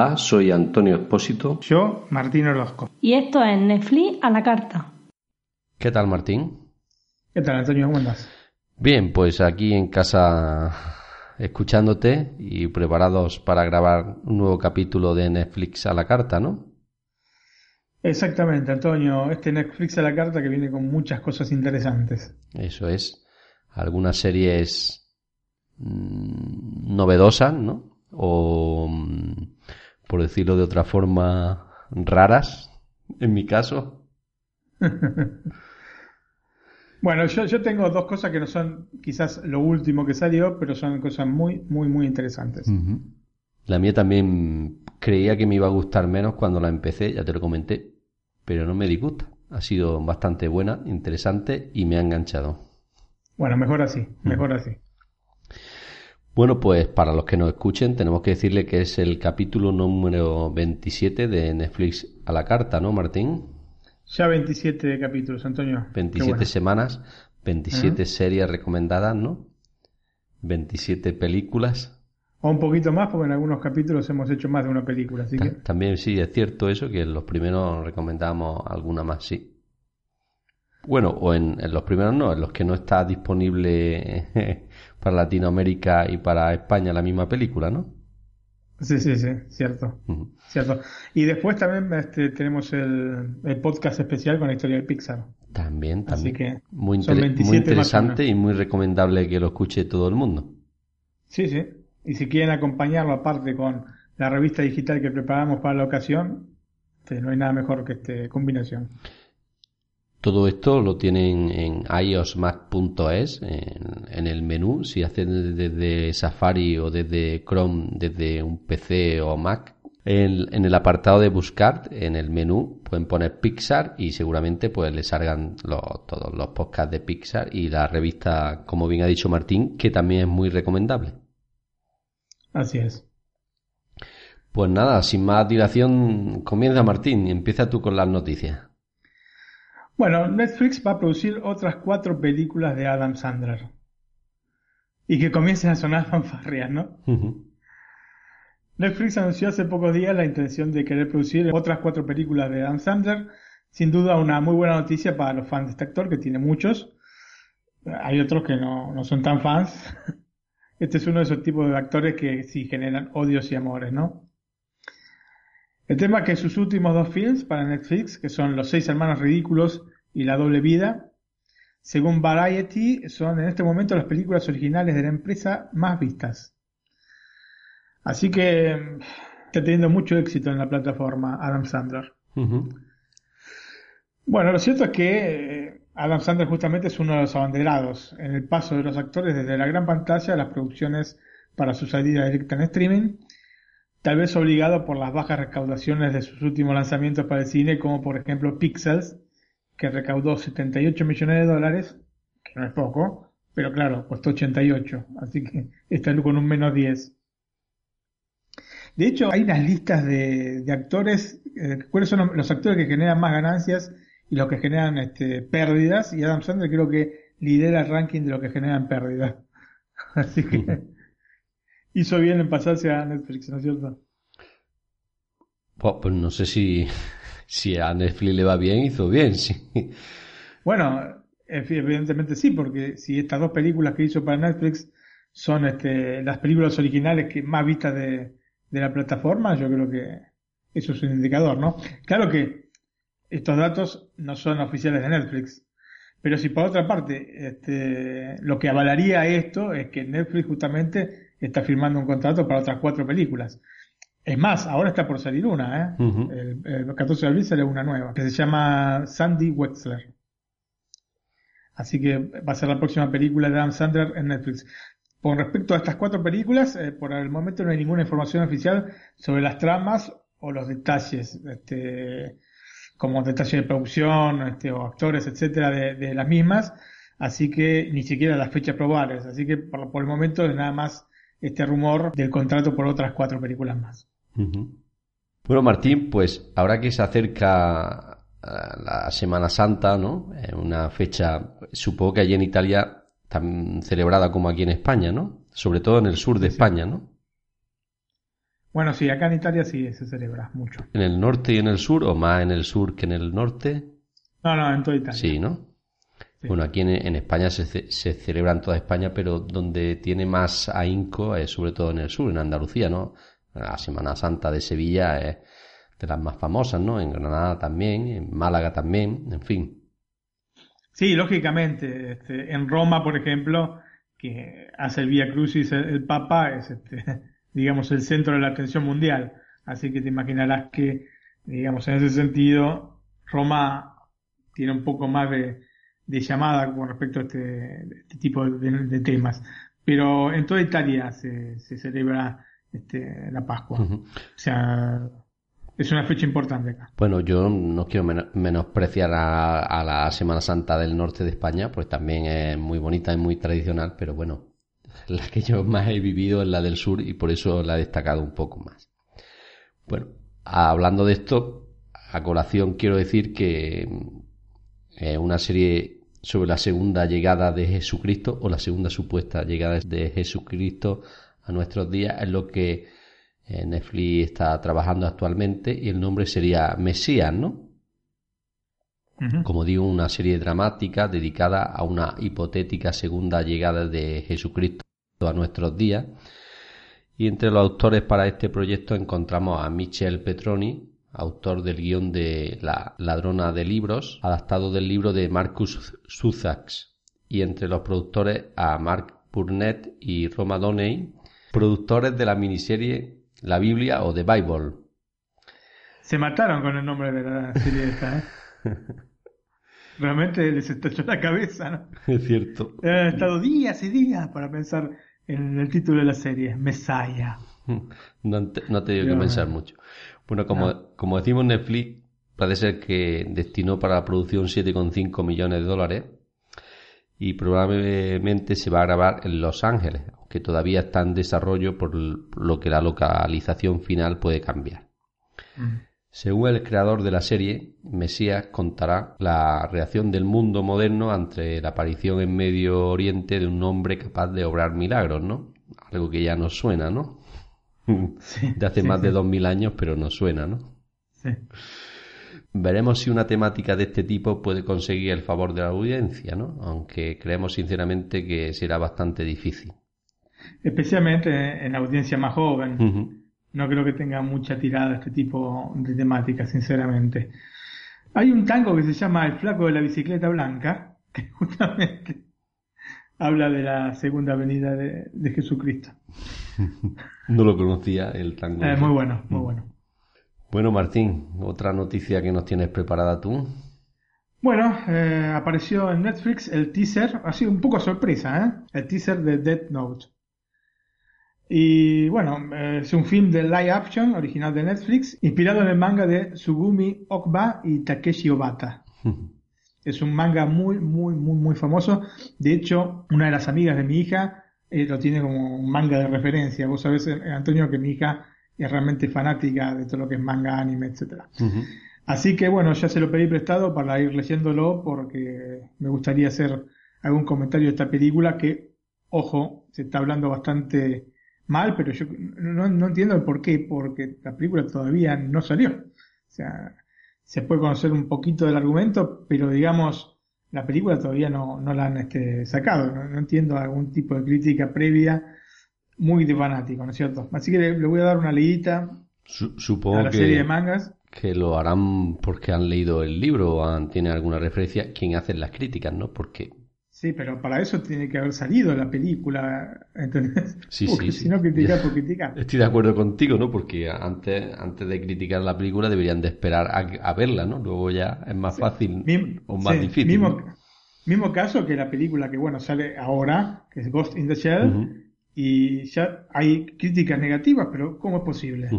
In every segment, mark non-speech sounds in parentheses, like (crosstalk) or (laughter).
Hola, soy Antonio Expósito. Yo, Martín Orozco. Y esto es Netflix a la carta. ¿Qué tal, Martín? ¿Qué tal, Antonio? ¿Cómo andas? Bien, pues aquí en casa escuchándote y preparados para grabar un nuevo capítulo de Netflix a la carta, ¿no? Exactamente, Antonio. Este Netflix a la carta que viene con muchas cosas interesantes. Eso es. Algunas series mm, novedosas, ¿no? O, mm, por decirlo de otra forma, raras, en mi caso. (laughs) bueno, yo, yo tengo dos cosas que no son quizás lo último que salió, pero son cosas muy, muy, muy interesantes. La mía también creía que me iba a gustar menos cuando la empecé, ya te lo comenté, pero no me disgusta. Ha sido bastante buena, interesante y me ha enganchado. Bueno, mejor así, mejor así. Bueno, pues para los que nos escuchen, tenemos que decirle que es el capítulo número 27 de Netflix a la carta, ¿no, Martín? Ya 27 capítulos, Antonio. 27 semanas, 27 series recomendadas, ¿no? 27 películas. O un poquito más, porque en algunos capítulos hemos hecho más de una película, así que... También sí, es cierto eso, que en los primeros recomendamos alguna más, sí. Bueno, o en, los primeros no, en los que no está disponible (laughs) para Latinoamérica y para España la misma película, ¿no? Sí, sí, sí, cierto. cierto. Y después también este, tenemos el, podcast especial con la historia de Pixar. También, también. Así que muy, muy interesante y muy recomendable que lo escuche todo el mundo. Sí, sí. Y si quieren acompañarlo aparte con la revista digital que preparamos para la ocasión, este, no hay nada mejor que esta combinación. Todo esto lo tienen en iosmac.es, en, en, el menú. Si hacen desde Safari o desde Chrome, desde un PC o Mac, en, en, el apartado de buscar, en el menú, pueden poner Pixar y seguramente pues les salgan los, todos los podcasts de Pixar y la revista, como bien ha dicho Martín, que también es muy recomendable. Así es. Pues nada, sin más dilación, comienza Martín y empieza tú con las noticias. Bueno, Netflix va a producir otras cuatro películas de Adam Sandler. Y que comiencen a sonar (laughs) fanfarrias, ¿no? Netflix anunció hace pocos días la intención de querer producir otras cuatro películas de Adam Sandler. Sin duda una muy buena noticia para los fans de este actor, que tiene muchos. Hay otros que no, no son tan fans. (laughs) Este es uno de esos tipos de actores que sí generan odios y amores, ¿no? El tema es que sus últimos dos films para Netflix, que son Los seis hermanos ridículos y La doble vida, según Variety, son en este momento las películas originales de la empresa más vistas. Así que está teniendo mucho éxito en la plataforma Adam Sandler. Bueno, lo cierto es que eh, Adam Sandler justamente es uno de los abanderados en el paso de los actores desde la gran pantalla a las producciones para su salida directa en streaming tal vez obligado por las bajas recaudaciones de sus últimos lanzamientos para el cine, como por ejemplo Pixels, que recaudó 78 millones de dólares, que no es poco, pero claro, costó 88, así que está con un menos 10. De hecho, hay unas listas de, actores, eh, cuáles son los actores que generan más ganancias y los que generan este, pérdidas, y Adam Sandler creo que lidera el ranking de los que generan pérdidas. (laughs) Así que (laughs) hizo bien en pasarse a Netflix, ¿no es cierto? Pues, no sé si, si a Netflix le va bien, hizo bien, sí. Bueno, evidentemente sí, porque si estas dos películas que hizo para Netflix son este, las películas originales que más vistas de, de la plataforma, yo creo que eso es un indicador, ¿no? Claro que estos datos no son oficiales de Netflix, pero si por otra parte este, lo que avalaría esto es que Netflix justamente está firmando un contrato para otras cuatro películas. Es más, ahora está por salir una, ¿eh? el, 14 de abril sale una nueva, que se llama Sandy Wexler. Así que va a ser la próxima película de Adam Sandler en Netflix. Con respecto a estas cuatro películas, eh, por el momento no hay ninguna información oficial sobre las tramas o los detalles, este, como detalles de producción este, o actores, etcétera, de, de, las mismas. Así que ni siquiera las fechas probables. Así que por, por el momento es nada más este rumor del contrato por otras cuatro películas más. Bueno, Martín, pues ahora que se acerca eh, la Semana Santa, ¿no? Una fecha, supongo que allí en Italia tan celebrada como aquí en España, ¿no? Sobre todo en el sur de España, ¿no? Bueno, sí, acá en Italia sí se celebra mucho. ¿En el norte y en el sur o más en el sur que en el norte? No, no, en toda Italia. Sí, ¿no? Bueno, aquí en, España se, se, celebra en toda España, pero donde tiene más ahínco es sobre todo en el sur, en Andalucía, ¿no? La Semana Santa de Sevilla es de las más famosas, ¿no? En Granada también, en Málaga también, en fin. Sí, lógicamente. Este, en Roma, por ejemplo, que hace el Vía Crucis el, el Papa, es este, (laughs) digamos, el centro de la atención mundial. Así que te imaginarás que, digamos, en ese sentido, Roma tiene un poco más de, de llamada con respecto a este, este tipo de, temas. Pero en toda Italia se, se celebra este, la Pascua. O sea, es una fecha importante acá. Bueno, yo no quiero menospreciar a, la Semana Santa del norte de España, pues también es muy bonita y muy tradicional, pero bueno, (laughs) la que yo más he vivido es la del sur y por eso la he destacado un poco más. Bueno, hablando de esto, a colación quiero decir que es una serie sobre la segunda llegada de Jesucristo o la segunda supuesta llegada de Jesucristo a nuestros días es lo que eh, Netflix está trabajando actualmente y el nombre sería Mesías, ¿no? Como digo, una serie dramática dedicada a una hipotética segunda llegada de Jesucristo a nuestros días. Y entre los autores para este proyecto encontramos a Michel Petroni, autor del guion de La ladrona de libros, adaptado del libro de Marcus Zuzax, y entre los productores a Mark Burnett y Roma Doney, productores de la miniserie La Biblia o The Bible. Se mataron con el nombre de la serie esta, ¿eh? (laughs) Realmente les estalló la cabeza, ¿no? Es cierto. Han estado días y días para pensar en el título de la serie, Messiah. (laughs) No, te, no que pensar mucho. Bueno, como, como decimos Netflix, parece ser que destinó para la producción 7,5 millones de dólares y probablemente se va a grabar en Los Ángeles, aunque todavía está en desarrollo por lo que la localización final puede cambiar. Según el creador de la serie, Mesías contará la reacción del mundo moderno ante la aparición en Medio Oriente de un hombre capaz de obrar milagros, ¿no? Algo que ya nos suena, ¿no? De hace más de dos mil años, pero no suena, ¿no? Veremos si una temática de este tipo puede conseguir el favor de la audiencia, ¿no? Aunque creemos sinceramente que será bastante difícil. Especialmente en la audiencia más joven. No creo que tenga mucha tirada este tipo de temática, sinceramente. Hay un tango que se llama El flaco de la bicicleta blanca, (laughs) que justamente habla de la segunda venida de, Jesucristo. (laughs) no lo conocía el tango. Eh, muy bueno, muy bueno. Bueno, Martín, otra noticia que nos tienes preparada tú. Bueno, eh, apareció en Netflix el teaser, ha sido un poco sorpresa, ¿eh? El teaser de Death Note. Y bueno, eh, es un film de live action original de Netflix, inspirado en el manga de Sugumi Okba y Takeshi Obata. (laughs) Es un manga muy, muy, muy, muy famoso. De hecho, una de las amigas de mi hija eh, lo tiene como un manga de referencia. Vos sabés, eh, Antonio, que mi hija es realmente fanática de todo lo que es manga, anime, etcétera. Así que bueno, ya se lo pedí prestado para ir leyéndolo porque me gustaría hacer algún comentario de esta película que, ojo, se está hablando bastante mal, pero yo no, no entiendo el por qué, porque la película todavía no salió. O sea, se puede conocer un poquito del argumento, pero digamos, la película todavía no, no la han este, sacado. ¿no? entiendo algún tipo de crítica previa muy de fanático, ¿no es cierto? Así que le, voy a dar una leída supongo a la serie de mangas. Que lo harán porque han leído el libro o han, tiene alguna referencia quien hace las críticas, ¿no? Porque Sí, pero para eso tiene que haber salido la película, ¿entendés? Sí, Porque si no criticar por criticar. Estoy de acuerdo contigo, ¿no? Porque antes, antes de criticar la película deberían de esperar a, verla, ¿no? Luego ya es más fácil o más difícil. Mismo, mismo, caso que la película que, bueno, sale ahora, que es Ghost in the Shell, y ya hay críticas negativas, pero ¿cómo es posible?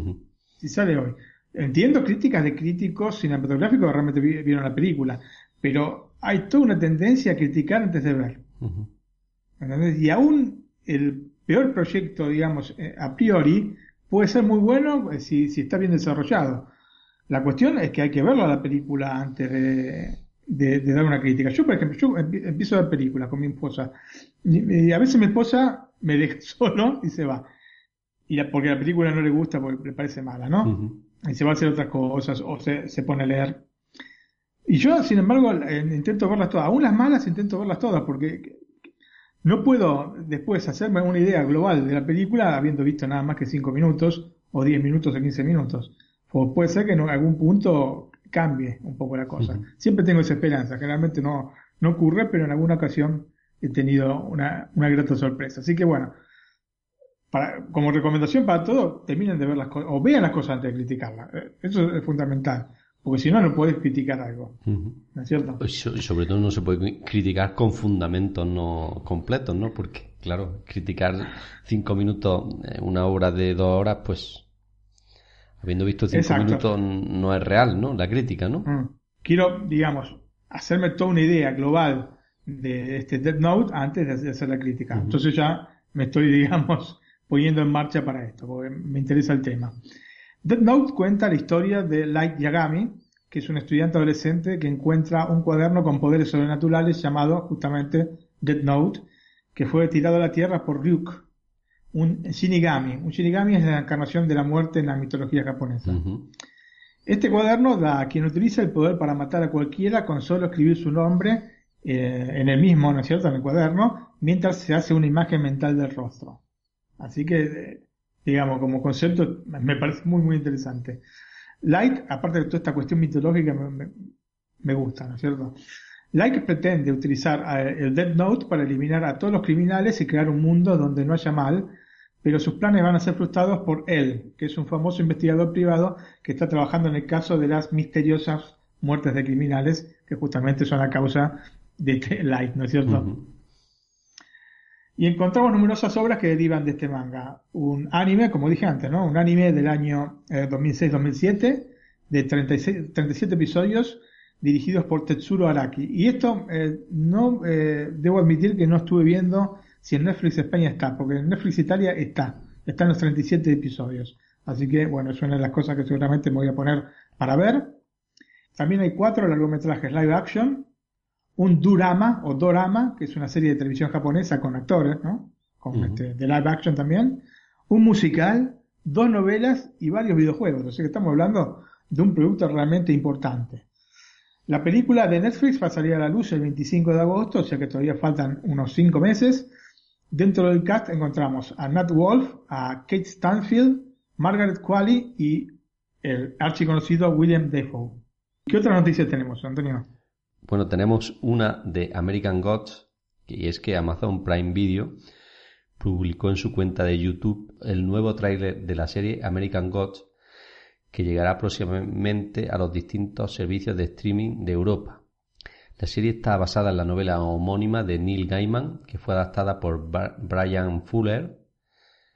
Si sale hoy. Entiendo críticas de críticos cinematográficos que realmente vieron la película, pero hay toda una tendencia a criticar antes de ver. Y aún el peor proyecto, digamos, eh, a priori, puede ser muy bueno eh, si, si está bien desarrollado. La cuestión es que hay que verlo a la película antes de, dar una crítica. Yo, por ejemplo, yo empiezo a ver películas con mi esposa. Y, a veces mi esposa me deja (laughs) solo y se va. y porque la película no le gusta porque le parece mala, ¿no? Y se va a hacer otras cosas o se, se pone a leer. Y yo, sin embargo, eh, intento verlas todas. Aún las malas intento verlas todas porque no puedo después hacerme una idea global de la película habiendo visto nada más que 5 minutos o 10 minutos o 15 minutos. O puede ser que en algún punto cambie un poco la cosa. Siempre tengo esa esperanza. Generalmente no, no ocurre, pero en alguna ocasión he tenido una, una grata sorpresa. Así que bueno, para, como recomendación para todo, terminen de ver las cosas, o vean las cosas antes de criticarlas. Eh, eso es fundamental. Porque si no, no puedes criticar algo. ¿No es cierto? Sobre todo no se puede criticar con fundamentos no completos, ¿no? Porque, claro, criticar cinco minutos, eh, una obra de dos horas, pues, habiendo visto cinco minutos, no es real, ¿no? La crítica, ¿no? Mm. Quiero, digamos, hacerme toda una idea global de este Dead Note antes de hacer la crítica. Entonces ya me estoy, (laughs) digamos, poniendo en marcha para esto, porque me interesa el tema. Dead Note cuenta la historia de Light Yagami, que es un estudiante adolescente que encuentra un cuaderno con poderes sobrenaturales llamado justamente Dead Note, que fue tirado a la tierra por Ryuk, un Shinigami. Un Shinigami es la encarnación de la muerte en la mitología japonesa. Este cuaderno da a quien utiliza el poder para matar a cualquiera con solo escribir su nombre eh, en el mismo, ¿no es cierto?, en el cuaderno, mientras se hace una imagen mental del rostro. Así que eh, digamos, como concepto, me parece muy, muy interesante. Light, aparte de toda esta cuestión mitológica, me, gusta, ¿no es cierto? Light pretende utilizar eh, el Dead Note para eliminar a todos los criminales y crear un mundo donde no haya mal, pero sus planes van a ser frustrados por él, que es un famoso investigador privado que está trabajando en el caso de las misteriosas muertes de criminales, que justamente son la causa de este Light, ¿no es cierto? Y encontramos numerosas obras que derivan de este manga. Un anime, como dije antes, ¿no? Un anime del año 2006-2007 eh, de 36, 37 episodios dirigidos por Tetsuro Araki. Y esto eh, no eh, debo admitir que no estuve viendo si en Netflix España está, porque en Netflix Italia está, están los 37 episodios. Así que bueno, es una de las cosas que seguramente me voy a poner para ver. También hay cuatro largometrajes live action un Durama o Dorama, que es una serie de televisión japonesa con actores, ¿no? Con este, de live action también, un musical, dos novelas y varios videojuegos. O sea que estamos hablando de un producto realmente importante. La película de Netflix va a salir a la luz el 25 de agosto, o sea que todavía faltan unos 5 meses. Dentro del cast encontramos a Nat Wolf, a Kate Stanfield, Margaret Qualley y el archiconocido William Defoe. ¿Qué otras noticias tenemos, Antonio? Bueno, tenemos una de American Gods, y es que Amazon Prime Video publicó en su cuenta de YouTube el nuevo tráiler de la serie American Gods, que llegará próximamente a los distintos servicios de streaming de Europa. La serie está basada en la novela homónima de Neil Gaiman, que fue adaptada por Brian Fuller.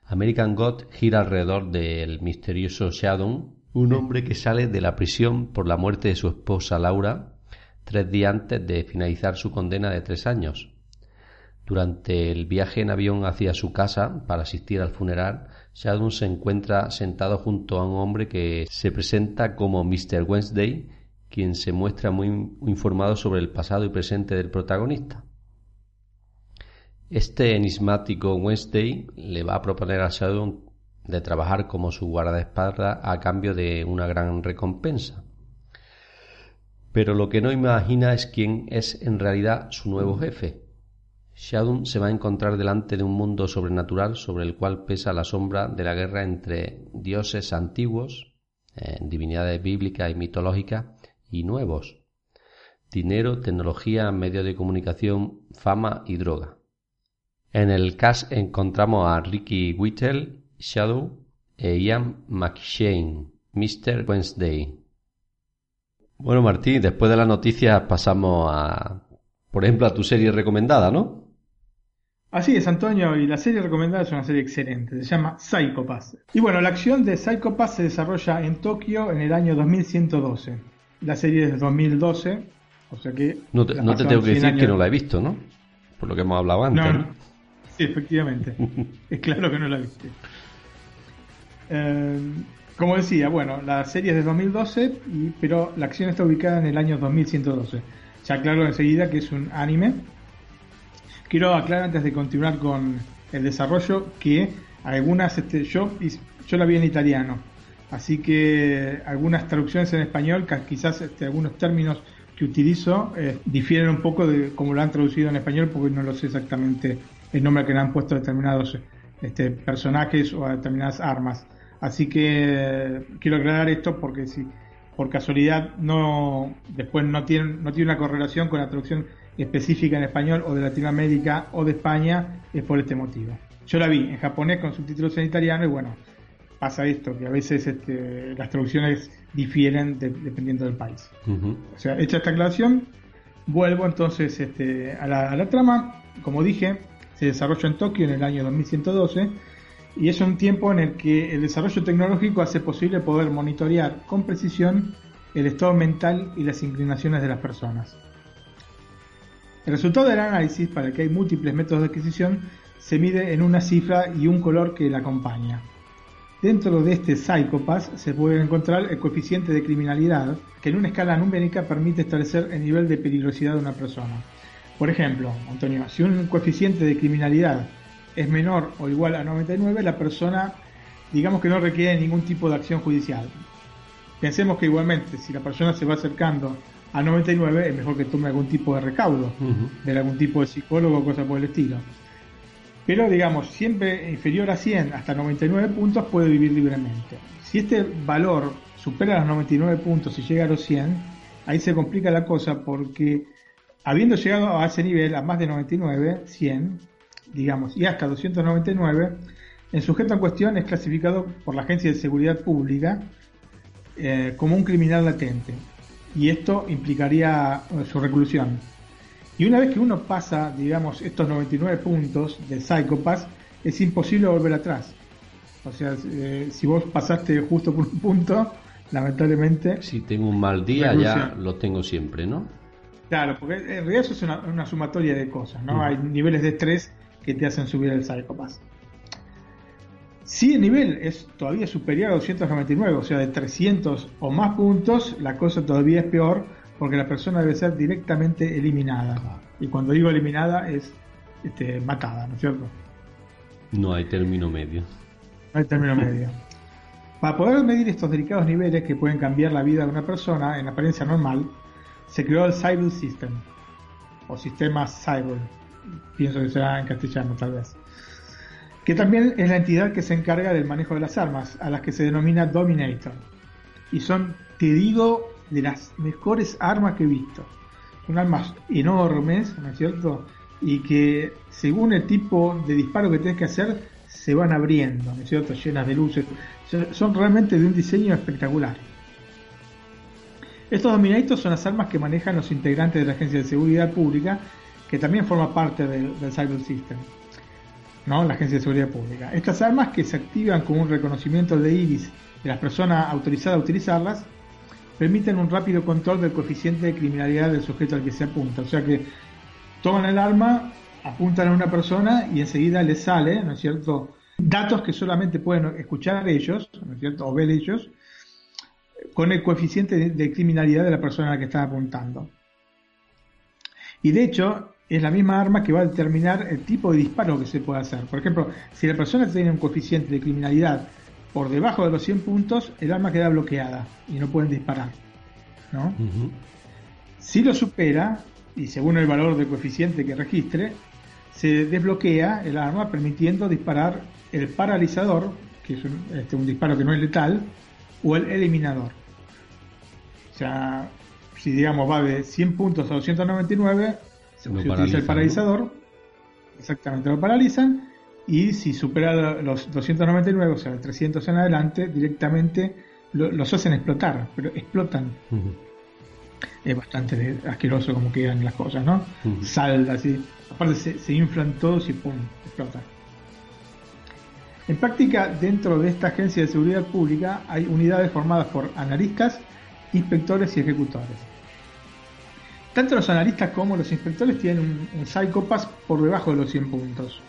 American God gira alrededor del misterioso Shadow, un hombre que sale de la prisión por la muerte de su esposa Laura tres días antes de finalizar su condena de tres años. Durante el viaje en avión hacia su casa para asistir al funeral, Sheldon se encuentra sentado junto a un hombre que se presenta como Mr. Wednesday, quien se muestra muy informado sobre el pasado y presente del protagonista. Este enigmático Wednesday le va a proponer a Sheldon de trabajar como su guardaespaldas a cambio de una gran recompensa pero lo que no imagina es quién es en realidad su nuevo jefe. Shadow se va a encontrar delante de un mundo sobrenatural sobre el cual pesa la sombra de la guerra entre dioses antiguos, eh, divinidades bíblicas y mitológicas, y nuevos. Dinero, tecnología, medios de comunicación, fama y droga. En el cast encontramos a Ricky Whittle, Shadow, e Ian McShane, Mr. Wednesday. Bueno, Martín, después de las noticias pasamos a, por ejemplo, a tu serie recomendada, ¿no? Así es, Antonio, y la serie recomendada es una serie excelente, se llama Psycho Pass. Y bueno, la acción de Psycho Pass se desarrolla en Tokio en el año 2112. La serie es de 2012, o sea que... No te, tengo que decir que no la he visto, ¿no? Por lo que hemos hablado antes. No, Sí, efectivamente. (laughs) es claro que no la viste. Eh, como decía, bueno, la serie es de 2012, pero la acción está ubicada en el año 2112. Ya aclaro enseguida que es un anime. Quiero aclarar antes de continuar con el desarrollo que Algunas, este, yo, yo la vi en italiano, así que algunas traducciones en español, quizás este, algunos términos que utilizo eh, difieren un poco de cómo lo han traducido en español, porque no lo sé exactamente el nombre que le han puesto a determinados este, personajes o a determinadas armas. Así que quiero aclarar esto porque si por casualidad no después no tiene, no tiene una correlación con la traducción específica en español o de Latinoamérica o de España, es por este motivo. Yo la vi en japonés con subtítulos en italiano y bueno, pasa esto, que a veces este, las traducciones difieren dependiendo del país. O sea, hecha esta aclaración, vuelvo entonces este, a, la, a la trama. Como dije, se desarrolla en Tokio en el año 2112 y es un tiempo en el que el desarrollo tecnológico hace posible poder monitorear con precisión el estado mental y las inclinaciones de las personas. El resultado del análisis, para el que hay múltiples métodos de adquisición, se mide en una cifra y un color que la acompaña. Dentro de este Psychopass se puede encontrar el coeficiente de criminalidad, que en una escala numérica permite establecer el nivel de peligrosidad de una persona. Por ejemplo, Antonio, si un coeficiente de criminalidad es menor o igual a 99, la persona, digamos que no requiere ningún tipo de acción judicial. Pensemos que igualmente, si la persona se va acercando a 99, es mejor que tome algún tipo de recaudo, de algún tipo de psicólogo o cosa por el estilo. Pero digamos, siempre inferior a 100 hasta 99 puntos puede vivir libremente. Si este valor supera los 99 puntos y llega a los 100, ahí se complica la cosa porque habiendo llegado a ese nivel, a más de 99, 100, digamos, y hasta 299, el sujeto en cuestión es clasificado por la Agencia de Seguridad Pública eh, como un criminal latente. Y esto implicaría eh, su reclusión. Y una vez que uno pasa, digamos, estos 99 puntos de Psychopath, es imposible volver atrás. O sea, eh, si vos pasaste justo por un punto, lamentablemente... Si tengo un mal día, ya lo tengo siempre, ¿no? Claro, porque en realidad eso es una, sumatoria de cosas, ¿no? Hay niveles de estrés que te hacen subir el Psychopass. Si el nivel es todavía superior a 299, o sea, de 300 o más puntos, la cosa todavía es peor porque la persona debe ser directamente eliminada. Y cuando digo eliminada es este, matada, ¿no es cierto? No hay término medio. No hay término medio. Para poder medir estos delicados niveles que pueden cambiar la vida de una persona en apariencia normal, se creó el Cyber System, o sistema Cyber, pienso que será en castellano tal vez, que también es la entidad que se encarga del manejo de las armas, a las que se denomina Dominator. Y son, te digo, de las mejores armas que he visto. Son armas enormes, ¿no es cierto? Y que según el tipo de disparo que tienes que hacer, se van abriendo, ¿no es cierto? Llenas de luces. Son realmente de un diseño espectacular. Estos Dominators son las armas que manejan los integrantes de la Agencia de Seguridad Pública que también forma parte del, Cyber System, ¿no? la Agencia de Seguridad Pública. Estas armas que se activan con un reconocimiento de iris de las personas autorizadas a utilizarlas, permiten un rápido control del coeficiente de criminalidad del sujeto al que se apunta. O sea que toman el arma, apuntan a una persona y enseguida les sale, ¿no es cierto?, datos que solamente pueden escuchar ellos, ¿no es cierto?, o ver ellos, con el coeficiente de, de criminalidad de la persona a la que están apuntando. Y de hecho, es la misma arma que va a determinar el tipo de disparo que se puede hacer. Por ejemplo, si la persona tiene un coeficiente de criminalidad por debajo de los 100 puntos, el arma queda bloqueada y no pueden disparar. ¿no? Si lo supera, y según el valor del coeficiente que registre, se desbloquea el arma permitiendo disparar el paralizador, que es un, este, un disparo que no es letal, o el eliminador. O sea, si digamos va de 100 puntos a 299, se utiliza el paralizador, exactamente lo paralizan, y si supera los 299, o sea, 300 en adelante, directamente los hacen explotar, pero explotan. Es bastante asqueroso como quedan las cosas, ¿no? Salda así. Aparte se, inflan todos y ¡pum! explotan. En práctica, dentro de esta agencia de seguridad pública hay unidades formadas por analistas, inspectores y ejecutores. Tanto los analistas como los inspectores tienen un, Psychopass por debajo de los 100 puntos.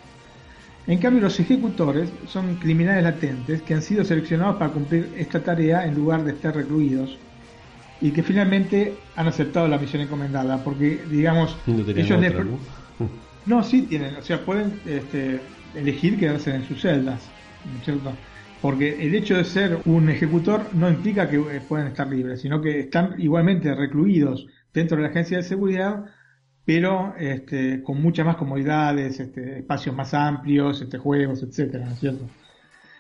En cambio, los ejecutores son criminales latentes que han sido seleccionados para cumplir esta tarea en lugar de estar recluidos y que finalmente han aceptado la misión encomendada porque, digamos, ellos (laughs) ¿no? sí tienen, o sea, pueden este, elegir quedarse en sus celdas, ¿no es cierto? Porque el hecho de ser un ejecutor no implica que eh, puedan estar libres, sino que están igualmente recluidos dentro de la agencia de seguridad, pero este, con muchas más comodidades, este, espacios más amplios, este, juegos, etcétera, ¿no es cierto?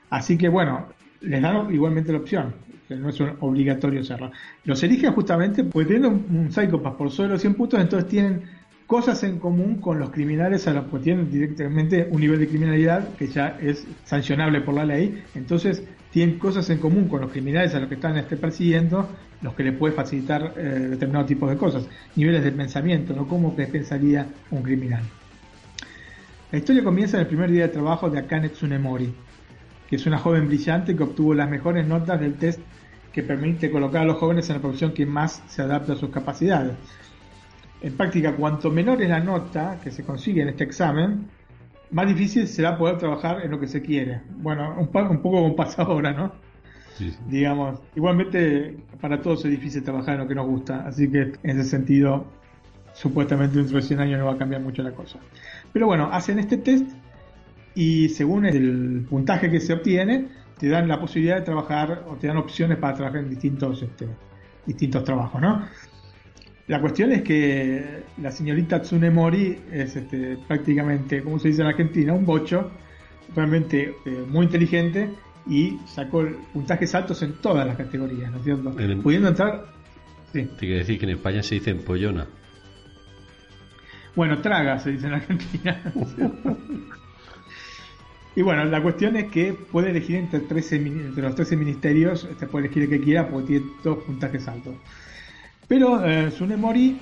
Así que bueno, les dan igualmente la opción, no es obligatorio hacerlo. Los eligen justamente porque teniendo un, un por solo 100 puntos, entonces tienen cosas en común con los criminales a los que tienen directamente un nivel de criminalidad que ya es sancionable por la ley. Entonces tienen cosas en común con los criminales a los que están este, persiguiendo, los que les puede facilitar eh, determinados tipos de cosas, niveles de pensamiento, no que pensaría un criminal. La historia comienza en el primer día de trabajo de Akane Tsunemori, que es una joven brillante que obtuvo las mejores notas del test que permite colocar a los jóvenes en la profesión que más se adapta a sus capacidades. En práctica, cuanto menor es la nota que se consigue en este examen, más difícil será poder trabajar en lo que se quiere. Bueno, un, un poco como pasa ahora, ¿no? Digamos, igualmente para todos es difícil trabajar en lo que nos gusta, así que en ese sentido, supuestamente dentro de 100 años no va a cambiar mucho la cosa. Pero bueno, hacen este test y según el puntaje que se obtiene, te dan la posibilidad de trabajar o te dan opciones para trabajar en distintos, este, distintos trabajos, ¿no? La cuestión es que la señorita Tsunemori es este, prácticamente, como se dice en Argentina, un bocho, realmente eh, muy inteligente y sacó puntajes altos en todas las categorías, ¿no es cierto? Pudiendo entrar. Sí. Te decir que en España se dice empollona. Bueno, traga se dice en Argentina. (laughs) Y bueno, la cuestión es que puede elegir entre, 13, entre los 13 ministerios, este puede elegir el que quiera porque tiene dos puntajes altos. Pero eh, Sunemori,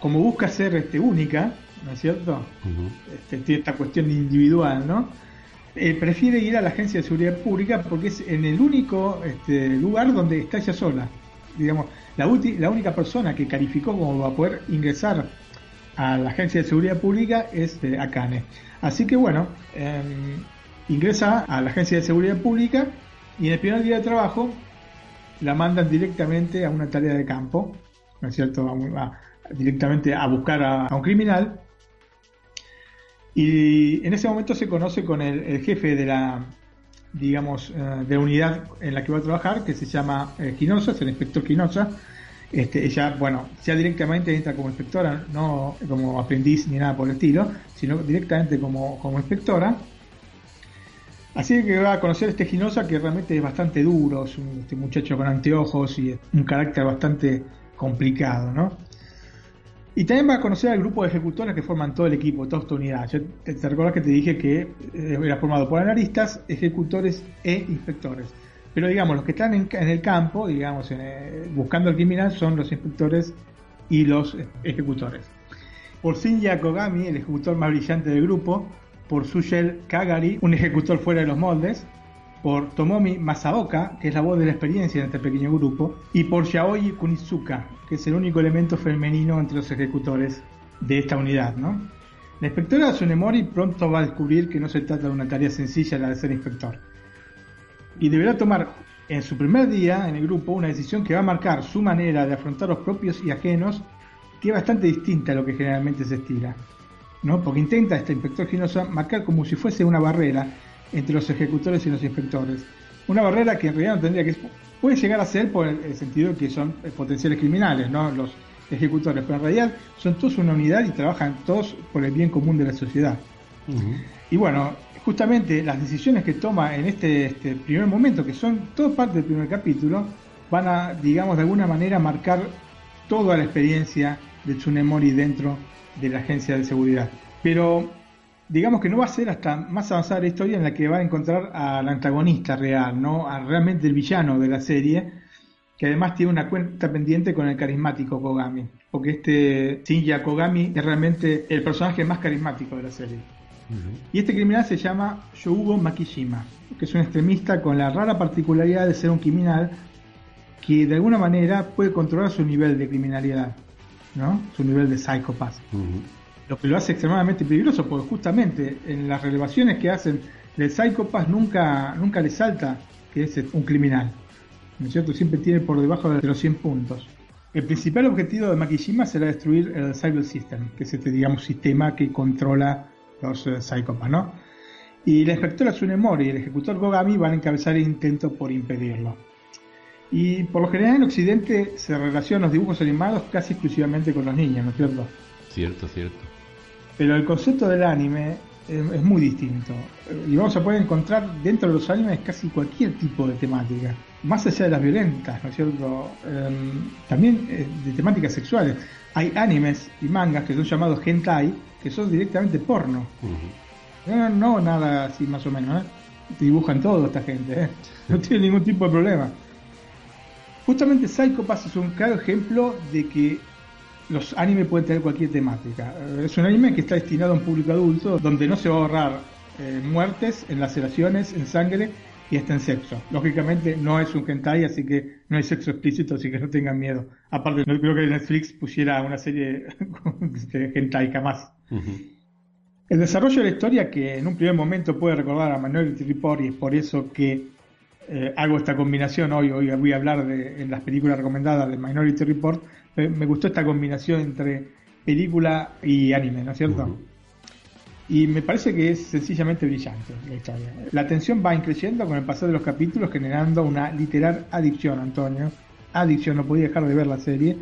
como busca ser este, única, ¿no es cierto? este, tiene esta cuestión individual, ¿no? Eh, prefiere ir a la Agencia de Seguridad Pública porque es en el único este, lugar donde está ella sola. Digamos, la, la única persona que calificó como va a poder ingresar a la Agencia de Seguridad Pública es eh, Akane. Así que bueno, em, ingresa a la Agencia de Seguridad Pública y en el primer día de trabajo la mandan directamente a una tarea de campo, ¿no es directamente a buscar a, un criminal. Y en ese momento se conoce con el, jefe de la, digamos, eh, de unidad en la que va a trabajar, que se llama eh, es el inspector Quinosa. Este, ella, bueno, ya directamente entra como inspectora, no como aprendiz ni nada por el estilo, sino directamente como, como inspectora. Así que va a conocer a este Ginosa que realmente es bastante duro, es un este muchacho con anteojos y un carácter bastante complicado, ¿no? Y también va a conocer al grupo de ejecutores que forman todo el equipo, toda esta unidad. Yo te, te recordás que te dije que eh, era formado por analistas, ejecutores e inspectores. Pero digamos, los que están en, el campo, digamos, eh, buscando al criminal, son los inspectores y los ejecutores. Por Shinji Kogami, el ejecutor más brillante del grupo, por Sushel Kagari, un ejecutor fuera de los moldes, por Tomomi Masaoka, que es la voz de la experiencia en este pequeño grupo, y por Yaoi Kunizuka, que es el único elemento femenino entre los ejecutores de esta unidad. ¿no? La inspectora Tsunemori pronto va a descubrir que no se trata de una tarea sencilla la de ser inspector, y deberá tomar en su primer día en el grupo una decisión que va a marcar su manera de afrontar los propios y ajenos, que es bastante distinta a lo que generalmente se estira. ¿no? porque intenta este inspector Ginosa marcar como si fuese una barrera entre los ejecutores y los inspectores. Una barrera que en realidad no tendría que puede llegar a ser por el, sentido que son eh, potenciales criminales, ¿no? los ejecutores, pero en realidad son todos una unidad y trabajan todos por el bien común de la sociedad. Y bueno, justamente las decisiones que toma en este, este primer momento, que son todo parte del primer capítulo, van a, digamos, de alguna manera marcar toda la experiencia de Tsunemori dentro de la agencia de seguridad. Pero digamos que no va a ser hasta más avanzada la historia en la que va a encontrar al antagonista real, ¿no? A realmente el villano de la serie, que además tiene una cuenta pendiente con el carismático Kogami. Porque este Shinja Kogami es realmente el personaje más carismático de la serie. Y este criminal se llama Yougo Makishima, que es un extremista con la rara particularidad de ser un criminal que de alguna manera puede controlar su nivel de criminalidad. ¿no? Su nivel de psychopath. Lo que lo hace extremadamente peligroso, porque justamente en las relevaciones que hacen del psychopath nunca, nunca le salta que es un criminal. ¿No es cierto? Siempre tiene por debajo de los 100 puntos. El principal objetivo de Makishima será destruir el Cyber System, que es este, digamos, sistema que controla los uh, ¿no? Y la inspectora Tsunemori y el ejecutor Gogami van a encabezar el intento por impedirlo. Y por lo general en Occidente se relacionan los dibujos animados casi exclusivamente con los niños, ¿no es cierto? Cierto, cierto. Pero el concepto del anime es, muy distinto. Y vamos a poder encontrar dentro de los animes casi cualquier tipo de temática. Más allá de las violentas, ¿no es cierto? Em, también eh, de temáticas sexuales. Hay animes y mangas que son llamados hentai, que son directamente porno. No, no, nada así más o menos, ¿eh? Dibujan todo esta gente, ¿eh? No tiene ningún tipo de problema. Justamente Psycho Pass es un claro ejemplo de que los animes pueden tener cualquier temática. Eh, Es un anime que está destinado a un público adulto, donde no se va a ahorrar eh, muertes, en laceraciones, en sangre y hasta en sexo. Lógicamente no es un hentai, así que no hay sexo explícito, así que no tengan miedo. Aparte, no creo que Netflix pusiera una serie (laughs) de hentai jamás. El desarrollo de la historia, que en un primer momento puede recordar a Minority Report, y es por eso que eh, hago esta combinación hoy, hoy voy a hablar de, en las películas recomendadas de Minority Report, me, me gustó esta combinación entre película y anime, ¿no es cierto? Y me parece que es sencillamente brillante la historia. La tensión va increciendo con el pasar de los capítulos, generando una literal adicción, Antonio. Adicción, no podía dejar de ver la serie.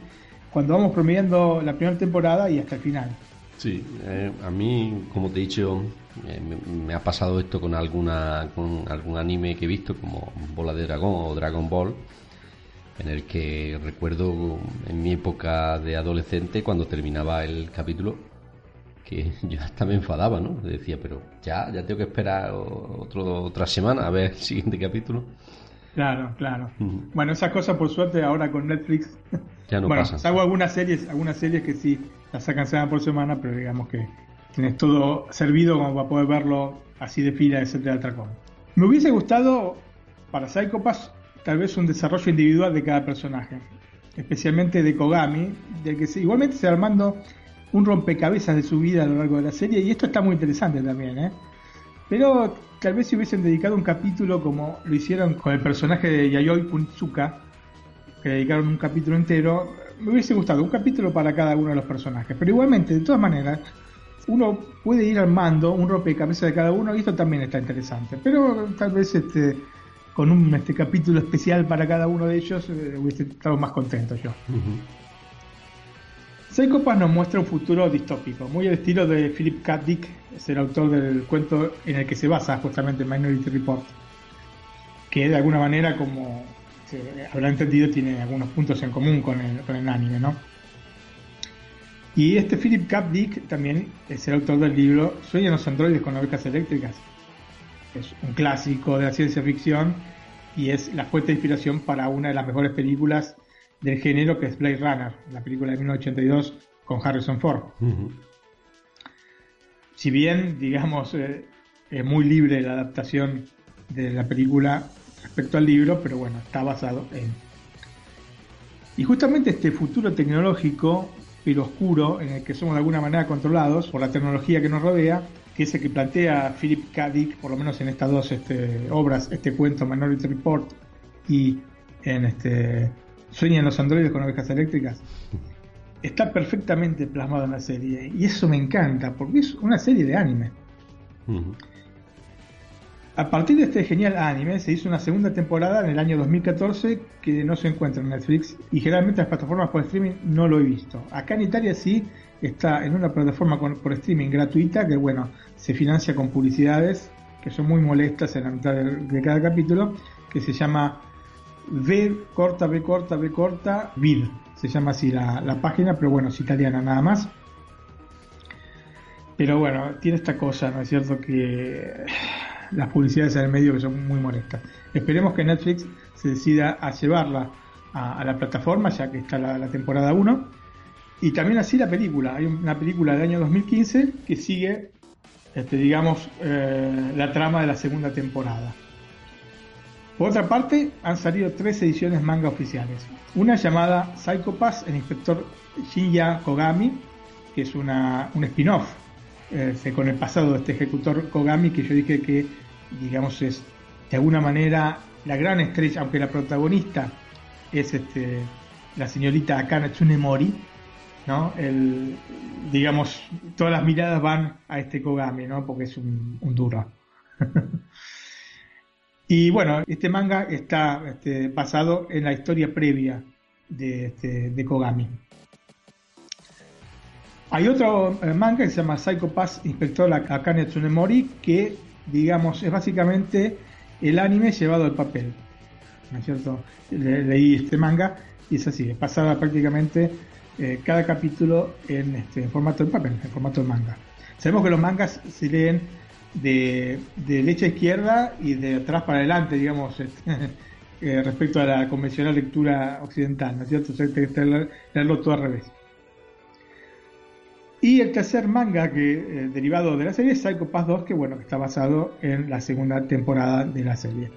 Cuando vamos promediando la primera temporada y hasta el final. Sí, eh, a mí, como te he dicho, eh, me, me ha pasado esto con alguna con algún anime que he visto, como Bola de Dragón o Dragon Ball, en el que recuerdo en mi época de adolescente, cuando terminaba el capítulo, que (laughs) yo hasta me enfadaba, ¿no? Decía, pero ya, ya tengo que esperar otro, otra semana a ver el siguiente capítulo. Claro, claro. Bueno, esas cosas por suerte ahora con Netflix. (laughs) Ya no bueno, pasan. salvo algunas series, algunas series que sí las sacan semana por semana, pero digamos que tienes todo servido como para poder verlo así de fila, etcétera. Me hubiese gustado para Psycho Pass tal vez un desarrollo individual de cada personaje, especialmente de Kogami, de que se, igualmente se armando un rompecabezas de su vida a lo largo de la serie y esto está muy interesante también, ¿eh? Pero tal vez si hubiesen dedicado un capítulo como lo hicieron con el personaje de Yayoi Kunitsuka, que dedicaron un capítulo entero, me hubiese gustado un capítulo para cada uno de los personajes. Pero igualmente, de todas maneras, uno puede ir armando un rompecabezas de cada uno y esto también está interesante. Pero tal vez este con un este capítulo especial para cada uno de ellos eh, hubiese estado más contento yo. Ujú. Psycho Pass nos muestra un futuro distópico, muy al estilo de Philip K. Dick, es el autor del cuento en el que se basa justamente Minority Report, que de alguna manera, como se habrá entendido, tiene algunos puntos en común con el, con el anime, ¿no? Y este Philip K. Dick también es el autor del libro Sueñan los androides con ovejas eléctricas. Es un clásico de la ciencia ficción y es la fuente de inspiración para una de las mejores películas del género que es Blade Runner, la película de 1982 con Harrison Ford. Si bien, digamos, eh, es muy libre la adaptación de la película respecto al libro, pero bueno, está basado en. Y justamente este futuro tecnológico, pero oscuro, en el que somos de alguna manera controlados por la tecnología que nos rodea, que es el que plantea Philip K. Dick, por lo menos en estas dos este, obras, este cuento Minority Report y en este Sueñan los androides con ovejas eléctricas, está perfectamente plasmado en la serie. Y eso me encanta, porque es una serie de anime. A partir de este genial anime se hizo una segunda temporada en el año 2014 que no se encuentra en Netflix y generalmente las plataformas por streaming no lo he visto. Acá en Italia sí está en una plataforma por streaming gratuita que bueno, se financia con publicidades que son muy molestas en la mitad de, cada capítulo que se llama V corta B corta B corta vid. Se llama así la, la página, pero bueno, es italiana nada más. Pero bueno, tiene esta cosa, ¿no es cierto? Que las publicidades en el medio que son muy molestas. Esperemos que Netflix se decida a llevarla a, a la plataforma, ya que está la, la temporada 1. Y también así la película. Hay una película del año 2015 que sigue, este, digamos, eh, la trama de la segunda temporada. Por otra parte, han salido tres ediciones manga oficiales. Una llamada Psycho Pass, el inspector Shinya Kogami, que es una, un spin-off eh, con el pasado de este ejecutor Kogami, que yo dije que, digamos, es de alguna manera la gran estrella, aunque la protagonista es este, la señorita Akane Tsunemori, ¿no? El, digamos, todas las miradas van a este Kogami, ¿no? Porque es un, un duro. (laughs) y bueno, este manga está este, basado en la historia previa de, este, de Kogami. Hay otro eh, manga que se llama Psycho Pass Inspector Akane Tsunemori que, digamos, es básicamente el anime llevado al papel. ¿No es cierto? leí este manga y es así, pasaba prácticamente eh, cada capítulo en, este, en formato de papel, en formato de manga. Sabemos que los mangas se leen de, de derecha a izquierda y de atrás para adelante, digamos, (laughs) este, eh, respecto a la convencional lectura occidental, ¿no es cierto? O sea, que leerlo todo al revés. Y el tercer manga que eh, derivado de la serie es Psycho Pass 2, que bueno, que está basado en la segunda temporada de la serie.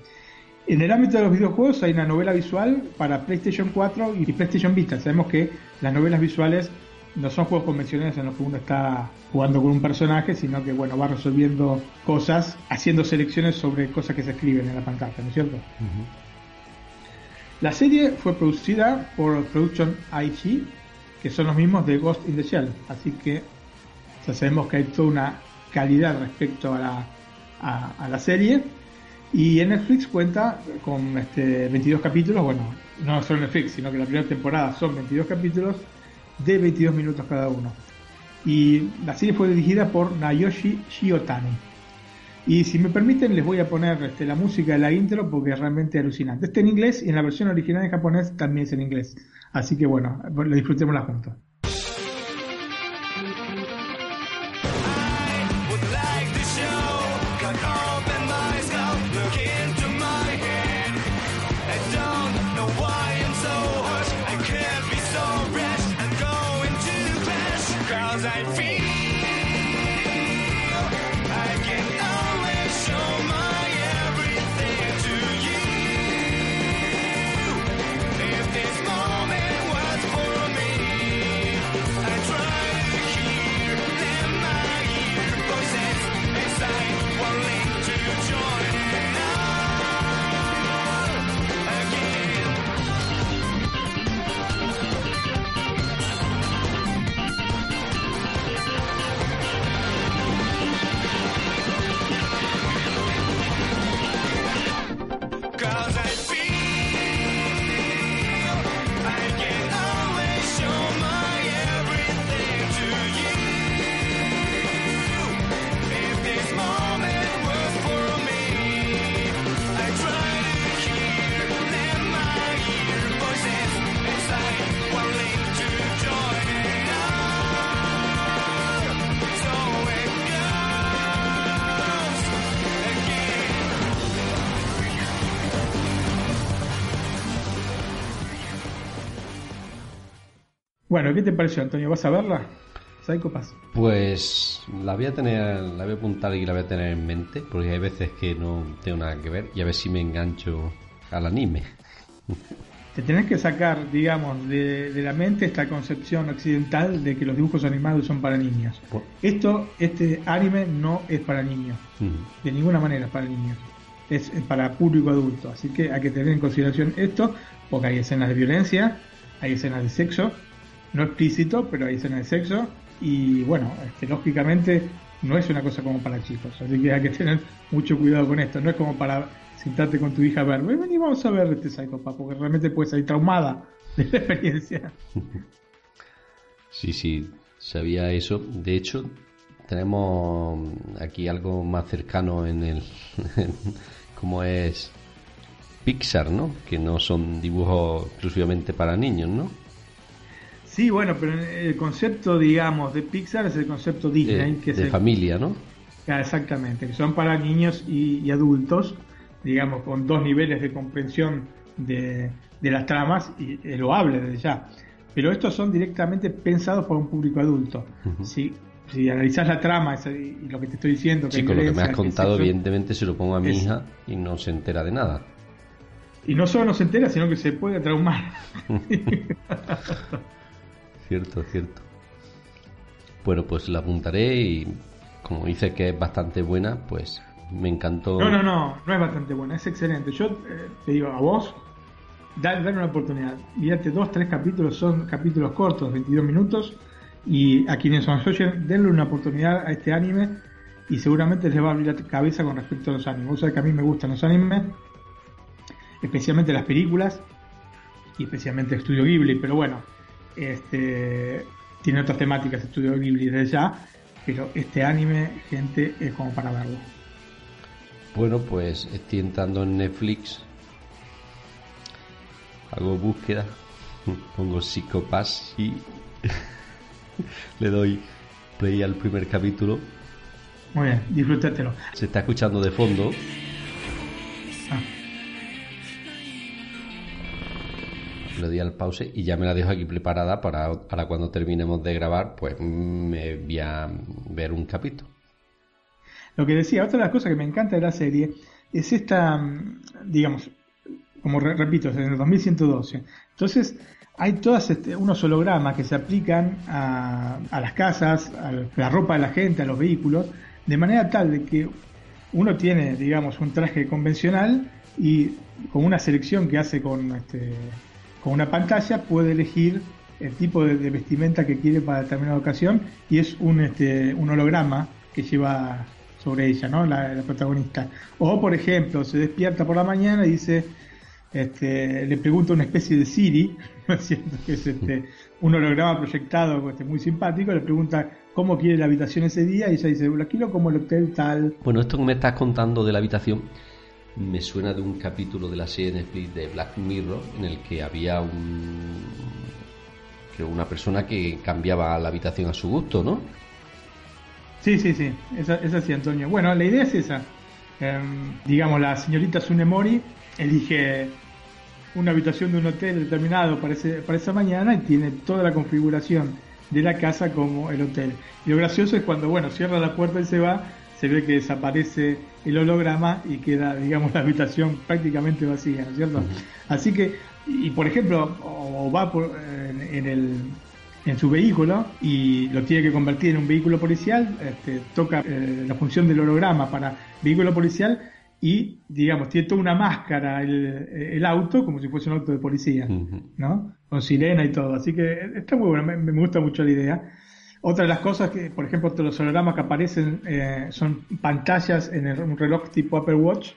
En el ámbito de los videojuegos hay una novela visual para PlayStation 4 y PlayStation Vita. Sabemos que las novelas visuales no son juegos convencionales en los que uno está jugando con un personaje, sino que bueno, va resolviendo cosas, haciendo selecciones sobre cosas que se escriben en la pantalla, ¿no es cierto? La serie fue producida por Production IG, que son los mismos de Ghost in the Shell, así que ya sabemos que hay toda una calidad respecto a la, a, la serie. Y en Netflix cuenta con este 22 capítulos, bueno, no solo Netflix, sino que la primera temporada son 22 capítulos de 22 minutos cada uno. Y la serie fue dirigida por Nayoshi Shiotani. Y si me permiten, les voy a poner este, la música de la intro porque es realmente alucinante. Este en inglés y en la versión original en japonés también es en inglés. Así que bueno, lo disfrutémosla juntos. Bueno, ¿qué te pareció, Antonio? ¿Vas a verla? Psycho Pass. Pues la voy a tener, la voy a apuntar y la voy a tener en mente, porque hay veces que no tengo nada que ver y a ver si me engancho al anime. (laughs) Te tenés que sacar, digamos, de, la mente esta concepción occidental de que los dibujos animados son para niños. Esto, este anime no es para niños, de ninguna manera es para niños. Es para público adulto, así que hay que tener en consideración esto, porque hay escenas de violencia, hay escenas de sexo, no explícito, pero hay escenas de sexo y bueno, este, lógicamente no es una cosa como para chicos, así que hay que tener mucho cuidado con esto, no es como para sentarte con tu hija a ver, vení, vamos a ver este Psychopath, porque realmente puedes salir traumada de la experiencia. Sí, sí, sabía eso. De hecho, tenemos aquí algo más cercano en el como es Pixar, ¿no? Que no son dibujos exclusivamente para niños, ¿no? Sí, bueno, pero el concepto, digamos, de Pixar es el concepto Disney. De, que de familia, ¿no? Ah, exactamente, que son para niños y, adultos, digamos, con dos niveles de comprensión de, las tramas y es loable desde ya. Pero estos son directamente pensados para un público adulto. si, si analizas la trama y lo que te estoy diciendo... Que lo que me has contado, evidentemente se lo pongo a mi hija y no se entera de nada. Y no solo no se entera, sino que se puede traumar. (laughs) cierto, cierto. Bueno, pues la apuntaré y como dice que es bastante buena, pues me encantó. No, no, no, no es bastante buena, es excelente. Yo eh, te digo, a vos, dale, una oportunidad. Mírate dos, tres capítulos, son capítulos cortos, 22 minutos. Y a quienes son socios, denle una oportunidad a este anime y seguramente les va a abrir la cabeza con respecto a los animes. Vos sabés que a mí me gustan los animes, especialmente las películas y especialmente Estudio Ghibli, pero bueno, este tiene otras temáticas Estudio Ghibli desde ya, pero este anime, gente, es como para verlo. Bueno, pues estoy entrando en Netflix, hago búsqueda, (laughs) pongo Psicopass y (laughs) le doy play al primer capítulo. Muy bien, disfrútatelo. Se está escuchando de fondo. Le doy al pause y ya me la dejo aquí preparada para, para cuando terminemos de grabar, pues me voy a ver un capítulo. Lo que decía, otra de las cosas que me encanta de la serie es esta, mm, digamos, como re- repito, es en el 2112. Entonces, hay todas este, unos hologramas que se aplican a, a las casas, a la ropa de la gente, a los vehículos, de manera tal de que uno tiene, digamos, un traje convencional y con una selección que hace con, este, con una pantalla puede elegir el tipo de, vestimenta que quiere para determinada ocasión y es un, este, un holograma que lleva sobre ella, ¿no? La, la protagonista. O, por ejemplo, se despierta por la mañana y dice, este, le pregunta una especie de Siri, (laughs) ¿no es cierto? Que es este, un holograma proyectado este, muy simpático, le pregunta cómo quiere la habitación ese día y ella dice, la quiero como el hotel tal. Bueno, esto que me estás contando de la habitación me suena de un capítulo de la serie de de Black Mirror en el que había un una persona que cambiaba la habitación a su gusto, ¿no? Sí, sí, sí, esa, esa sí, Antonio. Bueno, la idea es esa. Em, digamos, la señorita Sunemori elige una habitación de un hotel determinado para, para esa mañana y tiene toda la configuración de la casa como el hotel. Y lo gracioso es cuando, bueno, cierra la puerta y se va, se ve que desaparece el holograma y queda, digamos, la habitación prácticamente vacía, ¿no es cierto? Así que, y por ejemplo, o va por, en, en el, en su vehículo y lo tiene que convertir en un vehículo policial, este, toca eh, la función del holograma para vehículo policial y, digamos, tiene toda una máscara el, el auto como si fuese un auto de policía. ¿no? Con sirena y todo. Así que está muy bueno, me, me gusta mucho la idea. Otra de las cosas que, por ejemplo, los hologramas que aparecen eh, son pantallas en el- un reloj tipo Apple Watch,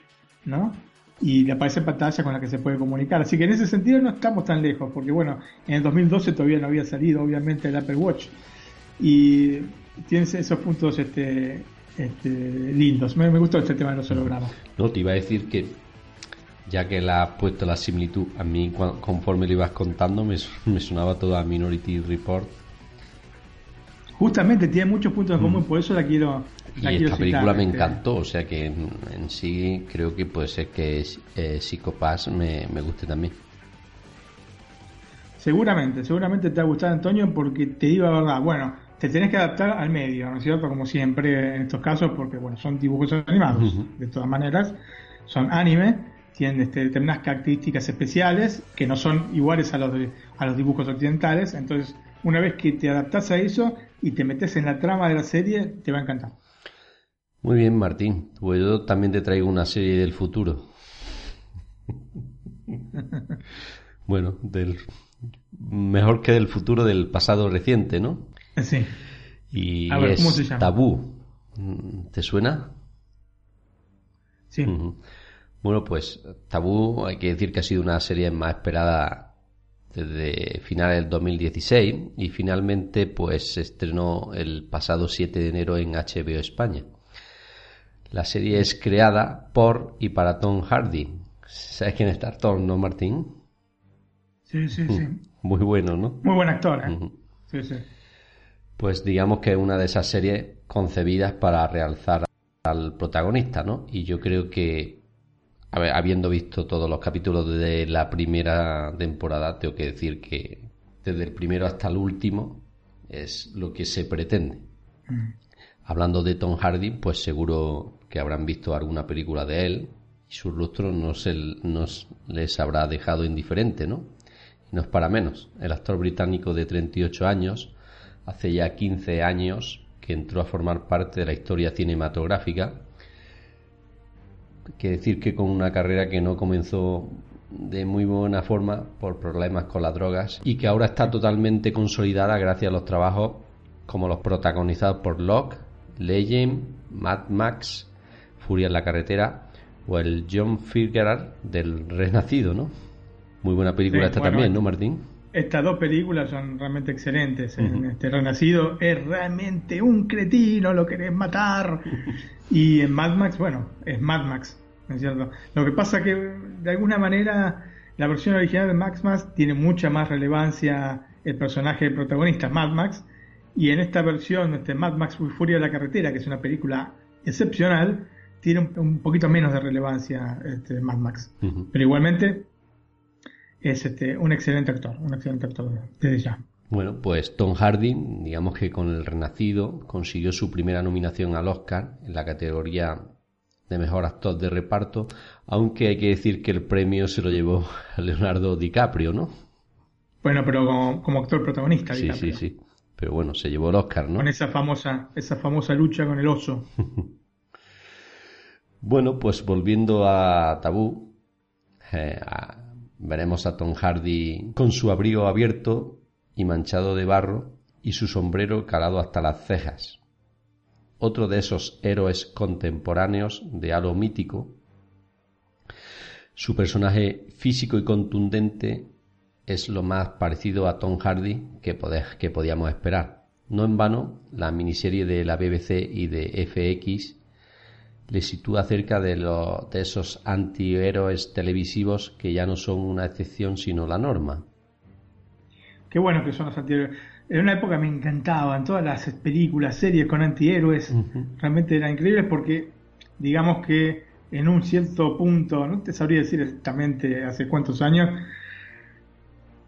¿no? Y le aparece pantalla con la que se puede comunicar. Así que en ese sentido no estamos tan lejos, porque bueno, en el 2012 todavía no había salido, obviamente, el Apple Watch. Y tienes esos puntos este, este, lindos. Me, me gustó este tema de los hologramas. No, te iba a decir que ya que la has puesto la similitud, a mí conforme lo ibas contando me, me sonaba todo a Minority Report Justamente tiene muchos puntos en común, por eso la quiero. y La quiero esta citar, película me este. encantó, o sea que en, en sí creo que puede ser que eh, me, me guste también. Seguramente, seguramente te va a gustar Antonio porque te digo la verdad, bueno, te tenés que adaptar al medio, ¿no es cierto? Como siempre en estos casos, porque bueno, son dibujos animados, de todas maneras, son anime, tienen este, determinadas características especiales que no son iguales a los, de- a los dibujos occidentales, entonces una vez que te adaptas a eso y te metes en la trama de la serie, te va a encantar. Muy bien, Martín. Pues yo también te traigo una serie del futuro. (laughs) bueno, del mejor que del futuro del pasado reciente, ¿no? Sí, Y A ver, es ¿cómo se llama? Tabú. ¿Te suena? sí. Bueno, pues Tabú hay que decir que ha sido una serie más esperada desde finales del 2016 y finalmente pues se estrenó el pasado 7 de enero en HBO España. La serie es creada por y para Tom Hardy. ¿Sabes quién es Tom, no, Martín? Sí, sí, sí. (laughs) Muy bueno, ¿no? Muy buen actor, ¿eh? Sí, sí. Pues digamos que es una de esas series concebidas para realzar al protagonista, ¿no? Y yo creo que, a ver, habiendo visto todos los capítulos de la primera temporada, tengo que decir que desde el primero hasta el último es lo que se pretende. Hablando de Tom Hardy, pues seguro que habrán visto alguna película de él y su rostro no, se, no les habrá dejado indiferente, ¿no? Y no es para menos. El actor británico de 38 años, hace ya 15 años que entró a formar parte de la historia cinematográfica. Que decir que con una carrera que no comenzó de muy buena forma por problemas con las drogas y que ahora está totalmente consolidada gracias a los trabajos como los protagonizados por Locke, Legend, Mad Max, Furia en la carretera o el John Fitzgerald del Renacido, ¿no? Muy buena película esta también, ¿no, Martín? Estas dos películas son realmente excelentes. Este Renacido es realmente un cretino, lo querés matar. (laughs) y en Mad Max, bueno, es Mad Max, ¿no es cierto? Lo que pasa que de alguna manera la versión original de Max Max tiene mucha más relevancia el personaje protagonista, Mad Max, y en esta versión, este Mad Max Furia de la Carretera, que es una película excepcional, tiene un, poquito menos de relevancia este Mad Max. Pero igualmente es este, un excelente actor, un excelente actor desde ya. Bueno, pues Tom Hardy, digamos que con El Renacido consiguió su primera nominación al Oscar en la categoría de mejor actor de reparto, aunque hay que decir que el premio se lo llevó a (laughs) Leonardo DiCaprio, ¿no? Bueno, pero como, actor protagonista. Sí, sí, sí. Pero bueno, se llevó el Oscar, ¿no? Con esa famosa, esa famosa lucha con el oso. (laughs) bueno, pues volviendo a Tabú, eh, veremos a Tom Hardy con su abrigo abierto y manchado de barro y su sombrero calado hasta las cejas. Otro de esos héroes contemporáneos de halo mítico. Su personaje físico y contundente es lo más parecido a Tom Hardy que, que podíamos esperar. No en vano, la miniserie de la BBC y de FX le sitúa cerca de, de esos antihéroes televisivos que ya no son una excepción sino la norma. Qué bueno que son los antihéroes. En una época me encantaban todas las películas, series con antihéroes. Realmente eran increíbles porque, digamos que en un cierto punto, no te sabría decir exactamente hace cuántos años,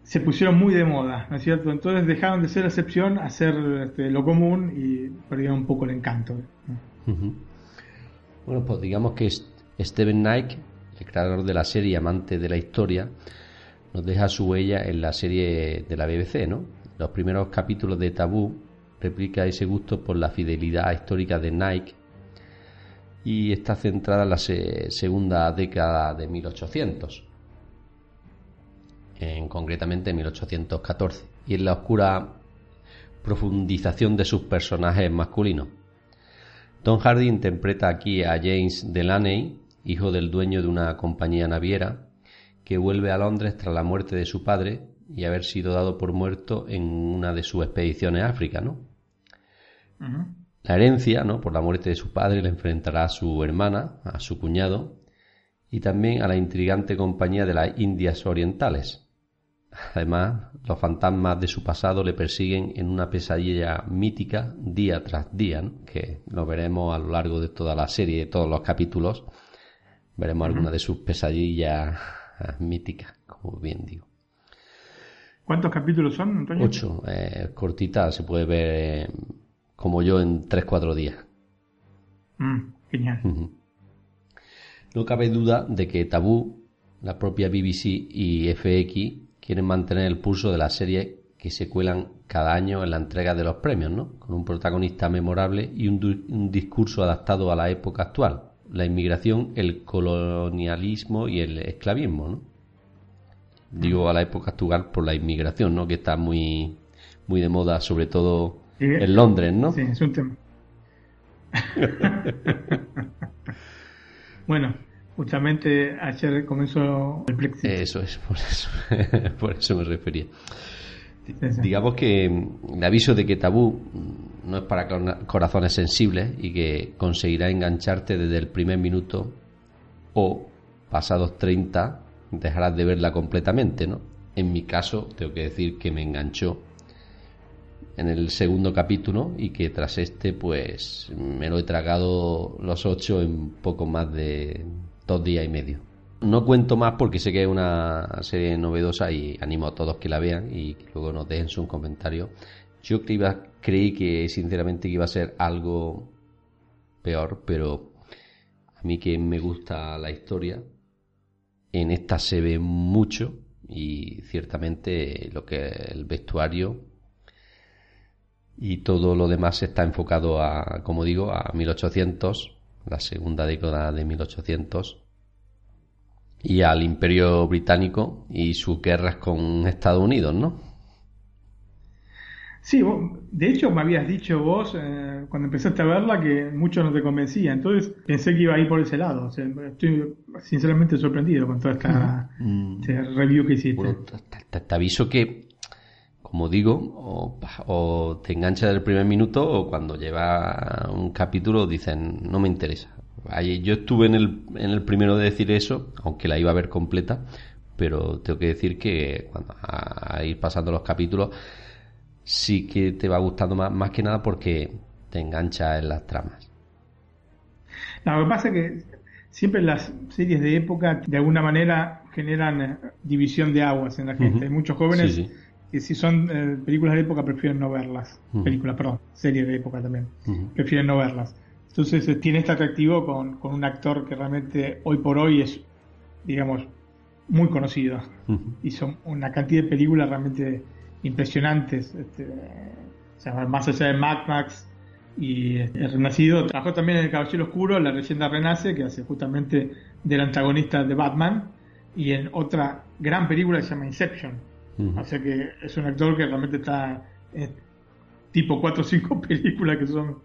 se pusieron muy de moda, ¿no es cierto? Entonces dejaron de ser excepción a ser este, lo común y perdieron un poco el encanto. Bueno, pues digamos que Steven Knight, el creador de la serie, amante de la historia, nos deja su huella en la serie de la BBC, ¿no? Los primeros capítulos de Tabú replica ese gusto por la fidelidad histórica de Nike y está centrada en la segunda década de 1800 en, concretamente en 1814, y en la oscura profundización de sus personajes masculinos. Tom Hardy interpreta aquí a James Delaney, hijo del dueño de una compañía naviera, que vuelve a Londres tras la muerte de su padre y haber sido dado por muerto en una de sus expediciones a África, ¿no? La herencia, ¿no? Por la muerte de su padre le enfrentará a su hermana, a su cuñado, y también a la intrigante compañía de las Indias Orientales, Además, los fantasmas de su pasado le persiguen en una pesadilla mítica día tras día, que lo veremos a lo largo de toda la serie, de todos los capítulos. Veremos algunas de sus pesadillas míticas, como bien digo. ¿Cuántos capítulos son, Antonio? Ocho. Eh, cortita, se puede ver como yo en tres, cuatro días. Mm, genial. No cabe duda de que Tabú, la propia BBC y FX quieren mantener el pulso de la serie que se cuelan cada año en la entrega de los premios, ¿no? Con un protagonista memorable y un, discurso adaptado a la época actual, la inmigración, el colonialismo y el esclavismo, ¿no? Digo a la época actual por la inmigración, ¿no? Que está muy, muy de moda, sobre todo en Londres, ¿no? Sí, es un tema. (laughs) bueno, Justamente ayer comenzó el Brexit. Eso es, por eso, (laughs) por eso me refería. Digamos que el aviso de que Tabú no es para corazones sensibles y que conseguirá engancharte desde el primer minuto o pasados 30 dejarás de verla completamente, ¿no? En mi caso, tengo que decir que me enganchó en el segundo capítulo y que tras este, pues me lo he tragado los ocho en poco más de dos días y medio. No cuento más porque sé que es una serie novedosa y animo a todos que la vean y que luego nos dejen su comentario. Yo creí que sinceramente que iba a ser algo peor, pero a mí que me gusta la historia, en esta se ve mucho y ciertamente lo que el vestuario y todo lo demás está enfocado a, como digo, a 1800 la segunda década de 1800, y al Imperio Británico y sus guerras con Estados Unidos, ¿no? Sí, de hecho me habías dicho vos eh, cuando empezaste a verla que mucho no te convencía, entonces pensé que iba a ir por ese lado. estoy sinceramente sorprendido con toda esta mm. este review que hiciste. Bueno, te, aviso que, como digo, o, te engancha del primer minuto o cuando lleva un capítulo dicen no me interesa. Yo estuve en el, en el primero de decir eso, aunque la iba a ver completa, pero tengo que decir que cuando a ir pasando los capítulos sí que te va gustando más, más que nada porque te engancha en las tramas. lo que pasa es que siempre las series de época de alguna manera generan eh, división de aguas en la gente. Hay muchos jóvenes si son eh, películas de época prefieren no verlas. Películas, perdón, series de época también. Prefieren no verlas. Entonces eh, tiene este atractivo con, con, un actor que realmente hoy por hoy es, digamos, muy conocido. Y son una cantidad de películas realmente impresionantes. Este, más allá de Mad Max y El Renacido, trabajó también en El Caballero Oscuro, La leyenda renace, que hace justamente del antagonista de Batman, y en otra gran película que se llama Inception. O sea que es un actor que realmente está en tipo 4 o 5 (laughs) películas que son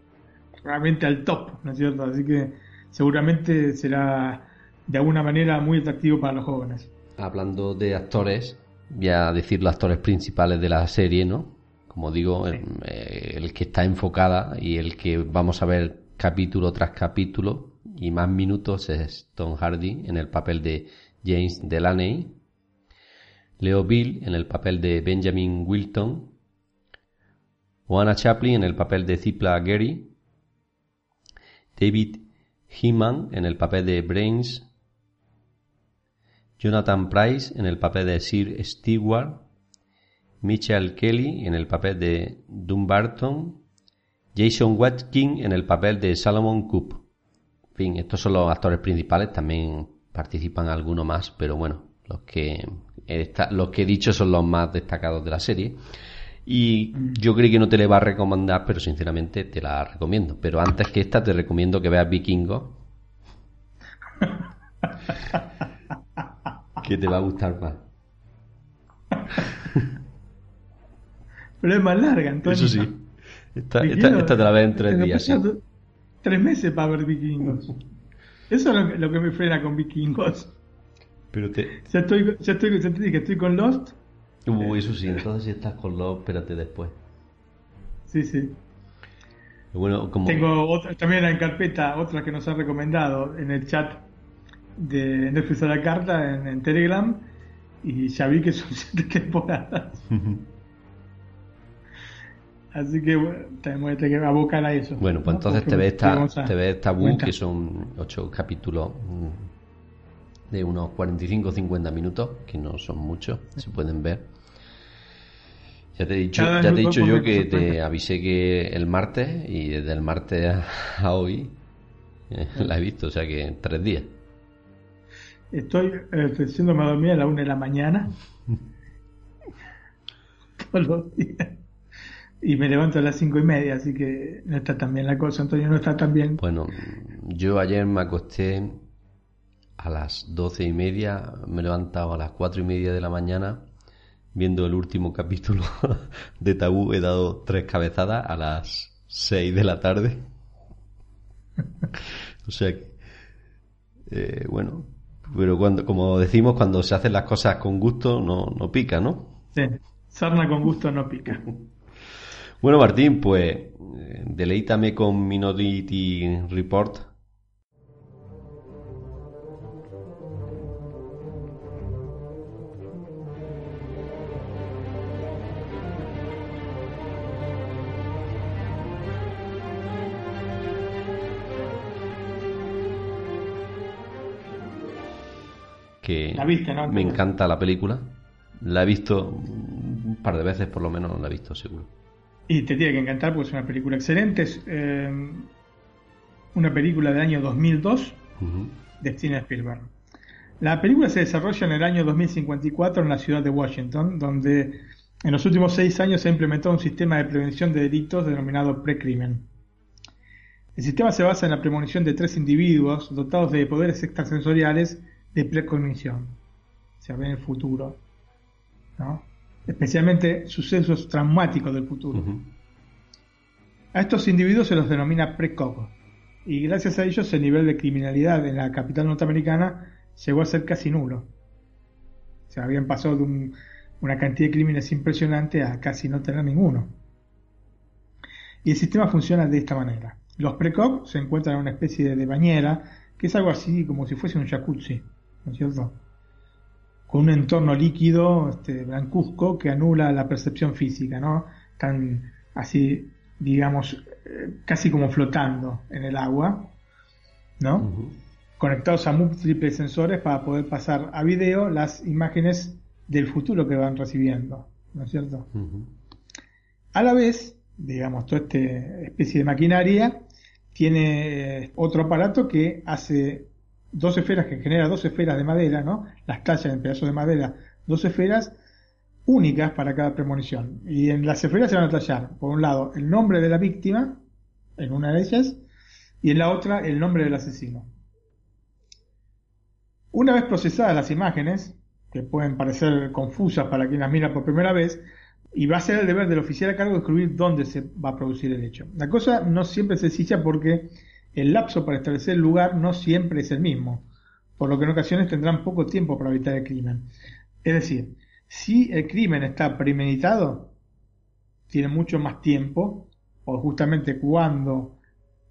realmente al top, ¿no es cierto? Así que seguramente será de alguna manera muy atractivo para los jóvenes. Hablando de actores, voy a decir los actores principales de la serie, ¿no? Como digo, eh, el, que está enfocada y el que vamos a ver capítulo tras capítulo y más minutos es Tom Hardy en el papel de James Delaney, Leo Bill en el papel de Benjamin Wilton, Oana Chaplin en el papel de Zipla Gary, David Heeman en el papel de Brains Jonathan Price en el papel de Sir Stewart, Michael Kelly en el papel de Dumbarton, Jason Watkins en el papel de Salomon Coop. En fin, estos son los actores principales, también participan algunos más, pero bueno, los que, los que he dicho son los más destacados de la serie. Y yo creo que no te le va a recomendar, pero sinceramente te la recomiendo. Pero antes que esta, te recomiendo que veas Vikingo. (laughs) que te va a gustar más. Pero es más larga, entonces. Eso sí. Esta, esta, te la ves en tres días. Sí. Tres meses para ver vikingos. Eso es lo que, me frena con vikingos. Pero te... Ya estoy, ya estoy, ya te dije, estoy con Lost. Uy, eso sí, entonces si estás con Lost, espérate después. Sí, sí. Bueno, como... Tengo otra, también en carpeta, otra que nos han recomendado en el chat de Netflix a la carta en, Telegram y ya vi que son (laughs) siete temporadas. (laughs) Así que bueno, tenemos que abocar a eso. Bueno, pues entonces te ves esta, te ves Tabú, que son ocho capítulos mm, de unos 45-50 minutos, que no son muchos, se pueden ver. Ya te he dicho, ya te he dicho yo que te avisé que el martes, y desde el martes a, (laughs) hoy eh, la he visto, o sea que en tres días. Estoy eh, a dormir a la una de la mañana. (laughs) Todos los días. Y me levanto a las cinco y media, así que no está tan bien la cosa. Antonio no está tan bien. Bueno, yo ayer me acosté a las doce y media, me he levantado a las cuatro y media de la mañana viendo el último (laughs) capítulo de Tabú. He dado tres cabezadas a las seis de la tarde. (laughs) o sea que, eh, bueno, pero cuando, como decimos, cuando se hacen las cosas con gusto, no, no pica, ¿no? Sí, sarna con gusto no pica. bueno, Martín, pues eh, deleítame con Minority Report me encanta la película. La he visto un par de veces, por lo menos la he visto seguro. Y te tiene que encantar porque es una película excelente. Es eh, una película del año 2002 de Steven Spielberg. La película se desarrolla en el año 2054 en la ciudad de Washington, donde en los últimos seis años se ha implementado un sistema de prevención de delitos denominado precrimen. El sistema se basa en la premonición de tres individuos dotados de poderes extrasensoriales de precognición, o sea, ven el futuro, ¿no? especialmente sucesos traumáticos del futuro. A estos individuos se los denomina precog, y gracias a ellos el nivel de criminalidad en la capital norteamericana llegó a ser casi nulo. Se habían pasado de una cantidad de crímenes impresionante a casi no tener ninguno. Y el sistema funciona de esta manera. Los precog se encuentran en una especie de bañera, que es algo así como si fuese un jacuzzi, ¿no es cierto? Con un entorno líquido, este, blancuzco, que anula la percepción física, ¿no? Están así, digamos, eh, casi como flotando en el agua, ¿no? Conectados a múltiples sensores para poder pasar a video las imágenes del futuro que van recibiendo, ¿no es cierto? A la vez, digamos, toda esta especie de maquinaria tiene eh, otro aparato que hace dos esferas, que genera dos esferas de madera, ¿no? Las tallas en pedazos de madera, dos esferas únicas para cada premonición. Y en las esferas se van a tallar, por un lado, el nombre de la víctima, en una de ellas, y en la otra, el nombre del asesino. Una vez procesadas las imágenes, que pueden parecer confusas para quien las mira por primera vez, y va a ser el deber del oficial a cargo de descubrir dónde se va a producir el hecho. La cosa no siempre es sencilla porque el lapso para establecer el lugar no siempre es el mismo, por lo que en ocasiones tendrán poco tiempo para evitar el crimen. Es decir, si el crimen está premeditado, tiene mucho más tiempo, o justamente cuando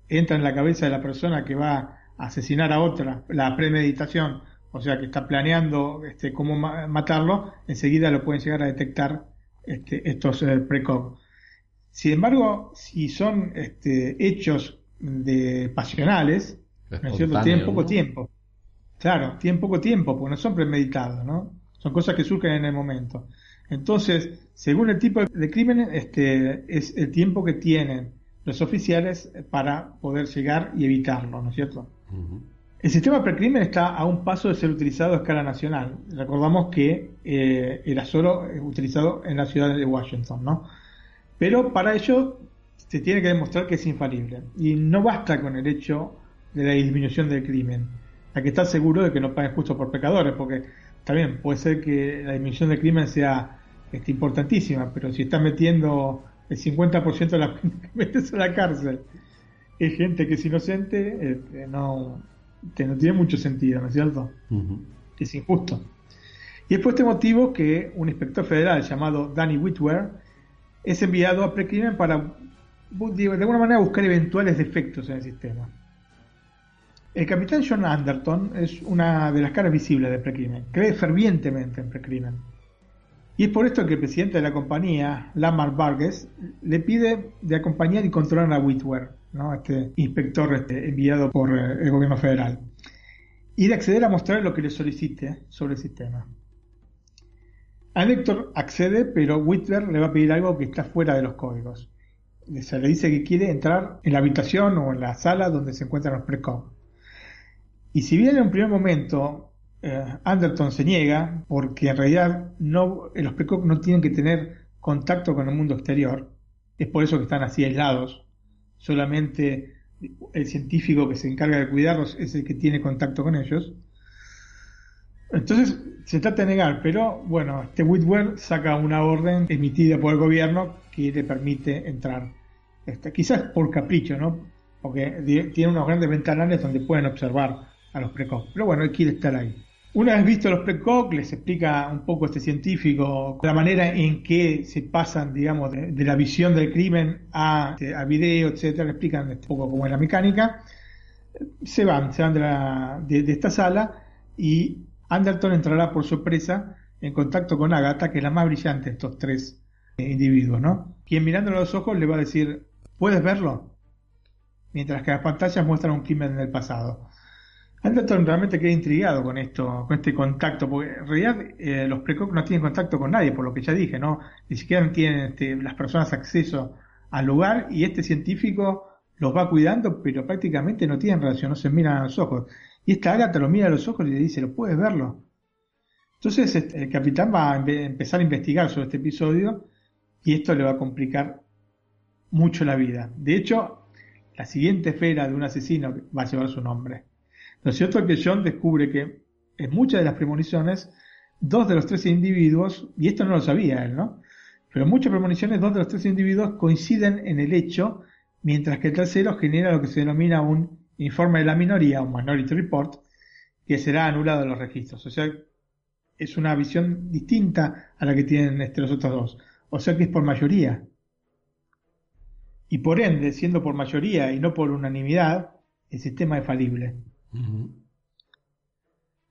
entra en la cabeza de la persona que va a asesinar a otra, la premeditación, o sea que está planeando este, cómo matarlo, enseguida lo pueden llegar a detectar este, estos eh, Sin embargo, si son este, hechos de pasionales, ¿no es cierto? Tienen poco tiempo. Claro, tienen poco tiempo, porque no son premeditados, ¿no? Son cosas que surgen en el momento. Entonces, según el tipo de crimen, este, es el tiempo que tienen los oficiales para poder llegar y evitarlo, ¿no es cierto? El sistema precrimen está a un paso de ser utilizado a escala nacional. Recordamos que eh, era solo utilizado en la ciudad de Washington, ¿no? Pero para ello se tiene que demostrar que es infalible. Y no basta con el hecho de la disminución del crimen. Hay que estar seguro de que no paguen justo por pecadores, porque también puede ser que la disminución del crimen sea este, importantísima, pero si estás metiendo el 50% de la gente que metes a la cárcel es gente que es inocente, este, no que no tiene mucho sentido, ¿no es cierto? Es injusto. Y es por este motivo que un inspector federal llamado Danny Whitwer es enviado a Precrimen para de alguna manera buscar eventuales defectos en el sistema. El capitán John Anderton es una de las caras visibles de Precrimen, cree fervientemente en Precrimen. Y es por esto que el presidente de la compañía, Lamar Vargas, le pide de acompañar y controlar a Whitwer este inspector este, enviado por eh, el gobierno federal, y de acceder a mostrar lo que le solicite sobre el sistema. A accede, pero Whitler le va a pedir algo que está fuera de los códigos. Se le dice que quiere entrar en la habitación o en la sala donde se encuentran los precom. Y si bien en un primer momento eh, Anderton se niega, porque en realidad no, los precom no tienen que tener contacto con el mundo exterior, es por eso que están así aislados, solamente el científico que se encarga de cuidarlos es el que tiene contacto con ellos. Entonces se trata de negar, pero bueno, este Whitwell saca una orden emitida por el gobierno que le permite entrar. Este, quizás por capricho, ¿no? Porque tiene unos grandes ventanales donde pueden observar a los precoz. Pero bueno, él quiere estar ahí. Una vez visto los precoc, les explica un poco este científico la manera en que se pasan, digamos, de, la visión del crimen a, este, a video, etcétera, le explican un poco cómo es la mecánica. Se van, se van de, esta sala y Anderton entrará por sorpresa en contacto con Agatha, que es la más brillante de estos tres individuos, ¿no? Quien mirándole a los ojos le va a decir, ¿puedes verlo? Mientras que las pantallas muestran un crimen del pasado. Anderton realmente queda intrigado con esto, con este contacto, porque en realidad eh, los precoc no tienen contacto con nadie, por lo que ya dije, ¿no? Ni siquiera tienen este, las personas acceso al lugar y este científico los va cuidando, pero prácticamente no tienen relación, no se miran a los ojos. Y esta Agatha lo mira a los ojos y le dice, ¿lo puedes verlo? Entonces este, el capitán va a empezar a investigar sobre este episodio y esto le va a complicar mucho la vida. De hecho, la siguiente esfera de un asesino va a llevar su nombre. Lo cierto es que John descubre que en muchas de las premoniciones dos de los tres individuos, y esto no lo sabía él, ¿no? Pero en muchas premoniciones, dos de los tres individuos coinciden en el hecho, mientras que el tercero genera lo que se denomina un informe de la minoría, un minority report, que será anulado en los registros. O sea, es una visión distinta a la que tienen este, los otros dos. O sea que es por mayoría. Y por ende, siendo por mayoría y no por unanimidad, el sistema es falible.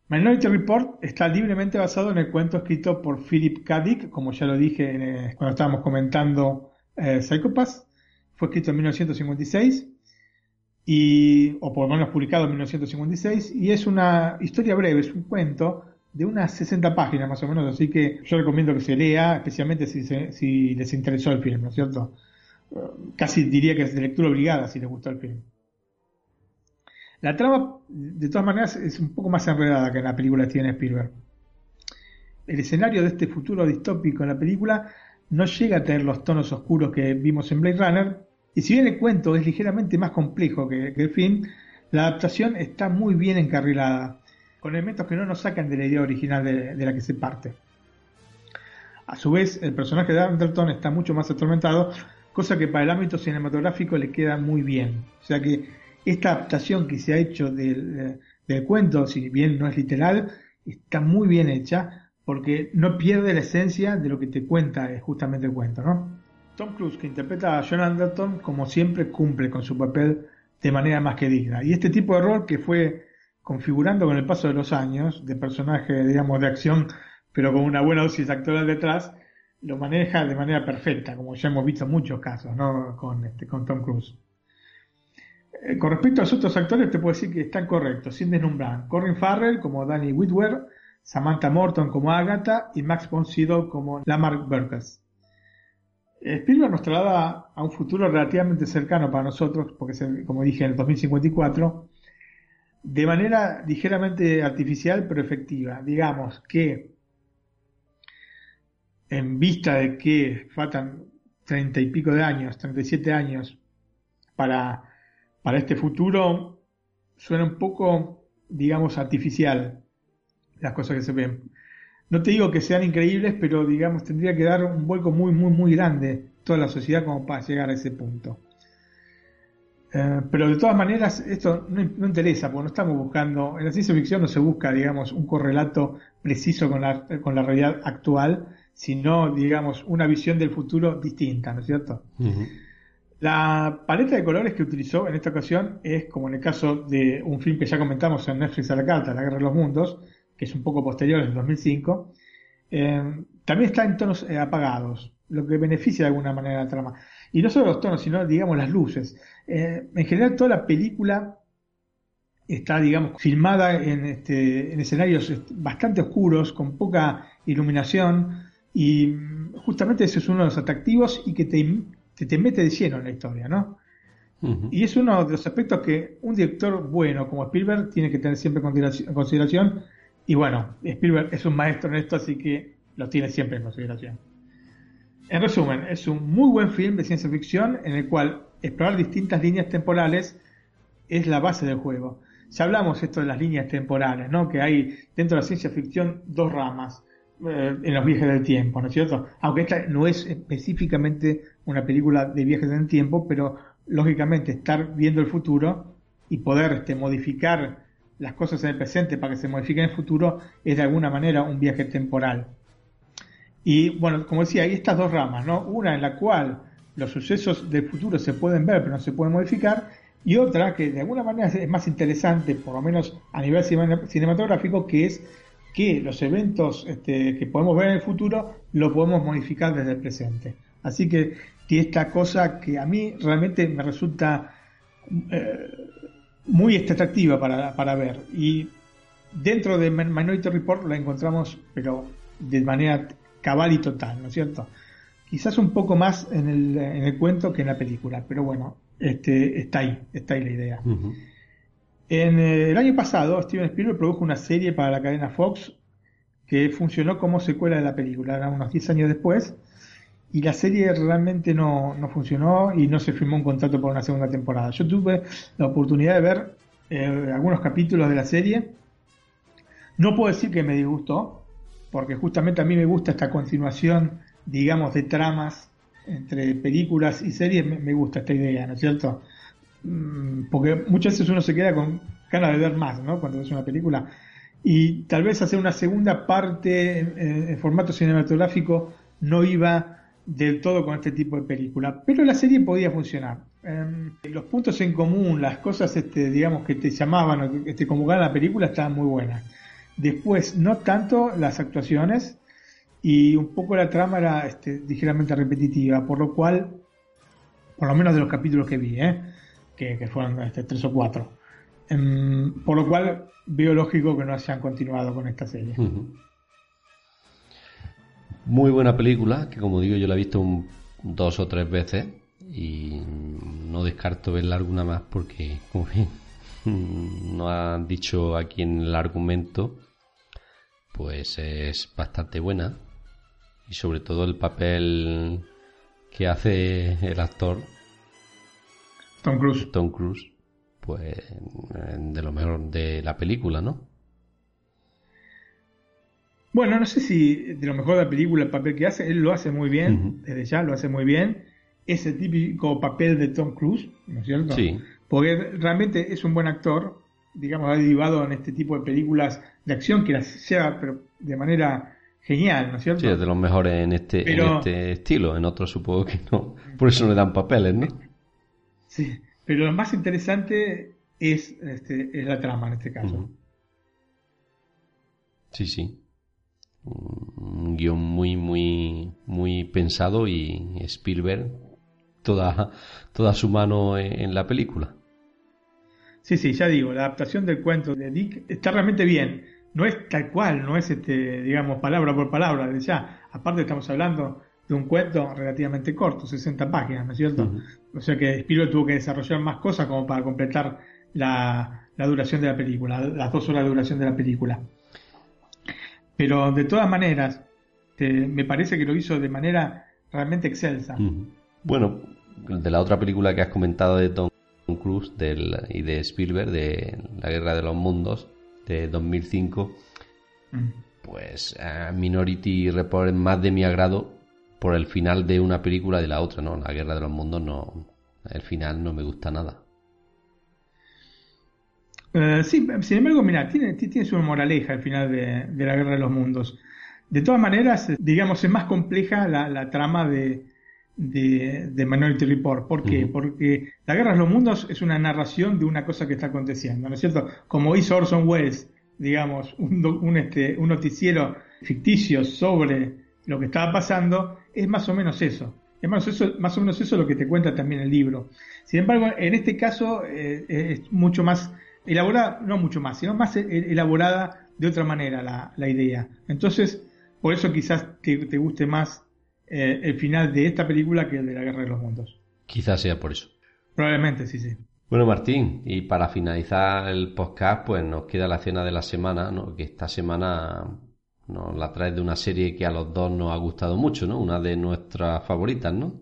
Minority Report está libremente basado en el cuento escrito por Philip K. Dick, como ya lo dije eh, cuando estábamos comentando eh, Psychopath. Fue escrito en 1956, y, o por lo menos publicado en 1956, y es una historia breve, es un cuento de unas 60 páginas más o menos, así que yo recomiendo que se lea, especialmente si, si les interesó el film, ¿no es cierto? Casi diría que es de lectura obligada si les gustó el film. La trama, de todas maneras, es un poco más enredada que en la película de Steven Spielberg. El escenario de este futuro distópico en la película no llega a tener los tonos oscuros que vimos en Blade Runner, y si bien el cuento es ligeramente más complejo que, el film, la adaptación está muy bien encarrilada, con elementos que no nos sacan de la idea original de, de la que se parte. A su vez, el personaje de Anderton está mucho más atormentado, cosa que para el ámbito cinematográfico le queda muy bien. O sea que esta adaptación que se ha hecho del, cuento, si bien no es literal, está muy bien hecha porque no pierde la esencia de lo que te cuenta justamente el cuento, ¿no? Tom Cruise, que interpreta a John Anderton, como siempre cumple con su papel de manera más que digna. Y este tipo de rol que fue configurando con el paso de los años, de personaje, digamos, de acción, pero con una buena dosis actoral detrás, lo maneja de manera perfecta, como ya hemos visto en muchos casos, ¿no? Con, este, con Tom Cruise. Eh, con respecto a los otros actores, te puedo decir que están correctos, sin deslumbrar. Corin Farrell como Danny Whitwer, Samantha Morton como Agatha y Max von Sydow como Lamar Burgess. Spielberg nos traslada a un futuro relativamente cercano para nosotros, porque es, como dije, en el 2054, de manera ligeramente artificial pero efectiva. Digamos que en vista de que faltan treinta y pico de años, 37 años para para este futuro suena un poco, digamos, artificial las cosas que se ven. No te digo que sean increíbles, pero digamos, tendría que dar un vuelco muy, muy, muy grande toda la sociedad como para llegar a ese punto. Eh, pero de todas maneras, esto no, interesa, porque no estamos buscando, en la ciencia ficción no se busca, digamos, un correlato preciso con la, con la realidad actual, sino, digamos, una visión del futuro distinta, ¿no es cierto? La paleta de colores que utilizó en esta ocasión es, como en el caso de un film que ya comentamos en Netflix a la carta, La Guerra de los Mundos, que es un poco posterior, en 2005, eh, también está en tonos eh, apagados, lo que beneficia de alguna manera la trama. Y no solo los tonos, sino, digamos, las luces. Eh, en general, toda la película está, digamos, filmada en, este, en escenarios bastante oscuros, con poca iluminación, y justamente ese es uno de los atractivos y que te te mete de lleno en la historia, ¿no? Y es uno de los aspectos que un director bueno como Spielberg tiene que tener siempre en consideración. Y bueno, Spielberg es un maestro en esto, así que lo tiene siempre en consideración. En resumen, es un muy buen film de ciencia ficción en el cual explorar distintas líneas temporales es la base del juego. Ya hablamos esto de las líneas temporales, ¿no? Que hay dentro de la ciencia ficción dos ramas. Eh, en los viajes del tiempo, ¿no es cierto? Aunque esta no es específicamente una película de viajes en el tiempo, pero lógicamente estar viendo el futuro y poder este, modificar las cosas en el presente para que se modifiquen en el futuro es de alguna manera un viaje temporal. Y bueno, como decía, hay estas dos ramas, ¿no? Una en la cual los sucesos del futuro se pueden ver pero no se pueden modificar y otra que de alguna manera es más interesante, por lo menos a nivel cinematográfico, que es que los eventos este, que podemos ver en el futuro lo podemos modificar desde el presente. Así que esta cosa que a mí realmente me resulta eh, muy atractiva para, para, ver. Y dentro de Minority Report la encontramos, pero de manera cabal y total, ¿no es cierto? Quizás un poco más en el, en el cuento que en la película, pero bueno, este, está ahí, está ahí la idea. En el año pasado, Steven Spielberg produjo una serie para la cadena Fox que funcionó como secuela de la película, era unos 10 años después, y la serie realmente no, funcionó y no se firmó un contrato para una segunda temporada. Yo tuve la oportunidad de ver eh, algunos capítulos de la serie, no puedo decir que me disgustó, porque justamente a mí me gusta esta continuación, digamos, de tramas entre películas y series, me, gusta esta idea, ¿no es cierto? Mm, porque muchas veces uno se queda con ganas de ver más, ¿no? Cuando ves una película. Y tal vez hacer una segunda parte en, formato cinematográfico no iba del todo con este tipo de película, pero la serie podía funcionar. Em, los puntos en común, las cosas, este, digamos, que te llamaban o que te convocaban la película estaban muy buenas. Después, no tanto las actuaciones y un poco la trama era este, ligeramente repetitiva, por lo cual, por lo menos de los capítulos que vi, ¿eh? Que, fueron este, tres o cuatro, em, por lo cual veo lógico que no hayan continuado con esta serie. Muy buena película, que como digo yo la he visto dos o tres veces y no descarto verla alguna más porque, (laughs) como no han dicho aquí en el argumento, pues es bastante buena y sobre todo el papel que hace el actor Tom Cruise. Tom Cruise pues de lo mejor de la película no bueno no sé si de lo mejor de la película el papel que hace él lo hace muy bien desde ya lo hace muy bien. Ese típico papel de Tom Cruise no es cierto sí. Porque realmente es un buen actor digamos, ha derivado en este tipo de películas de acción que las lleva pero de manera genial, ¿no es cierto? Sí, es de los mejores en este, en este estilo, en otros supongo que no, por eso no le dan papeles, ¿no? Sí, pero lo más interesante es, este, es la trama en este caso. Sí, sí. Un guion muy, muy, muy pensado y Spielberg toda, toda su mano en la película. Sí, sí, ya digo, la adaptación del cuento de Dick está realmente bien. No es tal cual, no es, este, digamos, palabra por palabra ya. Aparte estamos hablando de un cuento relativamente corto, 60 páginas, ¿no es cierto? O sea que Spielberg tuvo que desarrollar más cosas como para completar la, duración de la película, las dos horas de duración de la película. Pero de todas maneras, me parece que lo hizo de manera realmente excelsa. Bueno, de la otra película que has comentado de Tom Cruise y de Spielberg de La Guerra de los Mundos de 2005, mm. pues Minority Report es más de mi agrado por el final de una película de la otra, ¿no? La Guerra de los Mundos no, el final no me gusta nada. Eh, sí, sin embargo, mira, tiene, tiene su moraleja el final de, La Guerra de los Mundos. De todas maneras, digamos, es más compleja la trama de, de, de Minority Report. ¿Por qué? Porque La Guerra de los Mundos es una narración de una cosa que está aconteciendo, ¿no es cierto? Como hizo Orson Welles, digamos, un, un, este, un noticiero ficticio sobre lo que estaba pasando, es más o menos eso. Es más, eso, más o menos eso lo que te cuenta también el libro. Sin embargo, en este caso eh, es mucho más elaborada, no mucho más, sino más e, elaborada de otra manera la, la idea. Entonces, por eso quizás te, te guste más eh, el final de esta película que el de la Guerra de los Mundos. Quizás sea por eso. Probablemente, sí, sí. Bueno, Martín, y para finalizar el podcast, pues nos queda la cena de la semana, ¿no? Que esta semana nos la trae de una serie que a los dos nos ha gustado mucho, ¿no? Una de nuestras favoritas, ¿no?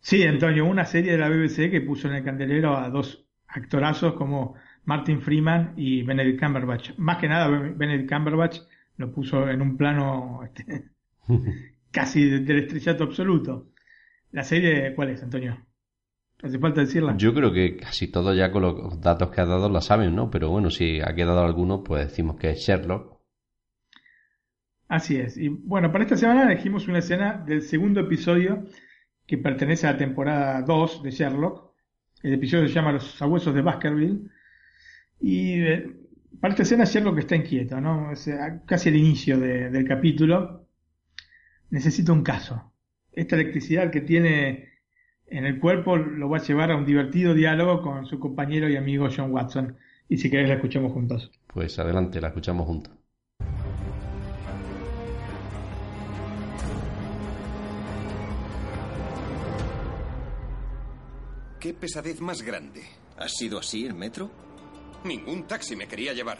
Sí, Antonio, una serie de la BBC que puso en el candelero a dos actorazos como Martin Freeman y Benedict Cumberbatch. Más que nada, Benedict Cumberbatch lo puso en un plano este, (laughs) casi del estrellato absoluto. ¿La serie cuál es, Antonio? ¿Hace falta decirla? Yo creo que casi todos ya con los datos que ha dado la saben, ¿no? Pero bueno, si ha quedado alguno, pues decimos que es Sherlock. Así es. Y bueno, para esta semana elegimos una escena del segundo episodio que pertenece a la temporada 2 de Sherlock. El episodio se llama Los sabuesos de Baskerville. Y eh, para esta escena Sherlock está inquieto, ¿no? Es casi el inicio del capítulo necesito un caso. Esta electricidad que tiene en el cuerpo lo va a llevar a un divertido diálogo con su compañero y amigo John Watson. Y si querés la escuchamos juntos. Pues adelante, la escuchamos juntos. ¿Qué pesadez más grande? ¿Ha sido así el metro? Ningún taxi me quería llevar.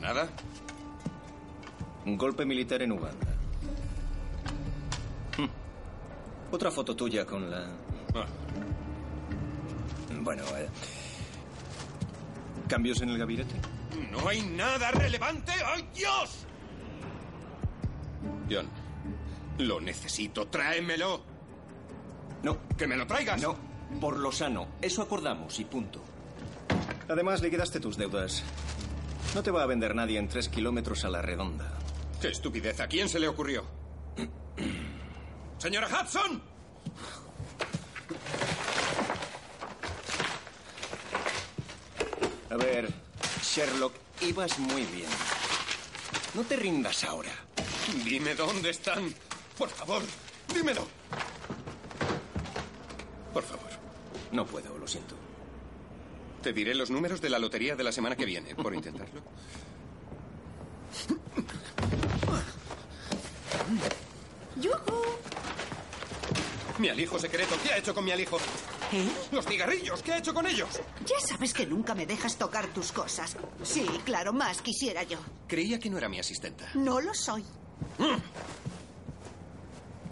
¿Nada? Un golpe militar en Uganda. Hm. Otra foto tuya con la Ah. Bueno, eh, ¿cambios en el gabinete? No hay nada relevante. ¡Ay, Dios! John, lo necesito. Tráemelo. No. ¡Que me lo traigas! No, por lo sano. Eso acordamos y punto. Además, liquidaste tus deudas. No te va a vender nadie en tres kilómetros a la redonda. ¡Qué estupidez! ¿A quién se le ocurrió? ¡Señora Hudson! A ver, Sherlock, ibas muy bien. No te rindas ahora. Dime dónde están. Por favor, dímelo. Por favor. No puedo, lo siento. Te diré los números de la lotería de la semana que viene, por intentarlo. ¡Yujú! Mi alijo secreto. ¿Qué ha hecho con mi alijo? ¿Eh? Los cigarrillos. ¿Qué ha hecho con ellos? Ya sabes que nunca me dejas tocar tus cosas. Sí, claro, más quisiera yo. Creía que no era mi asistenta. No lo soy.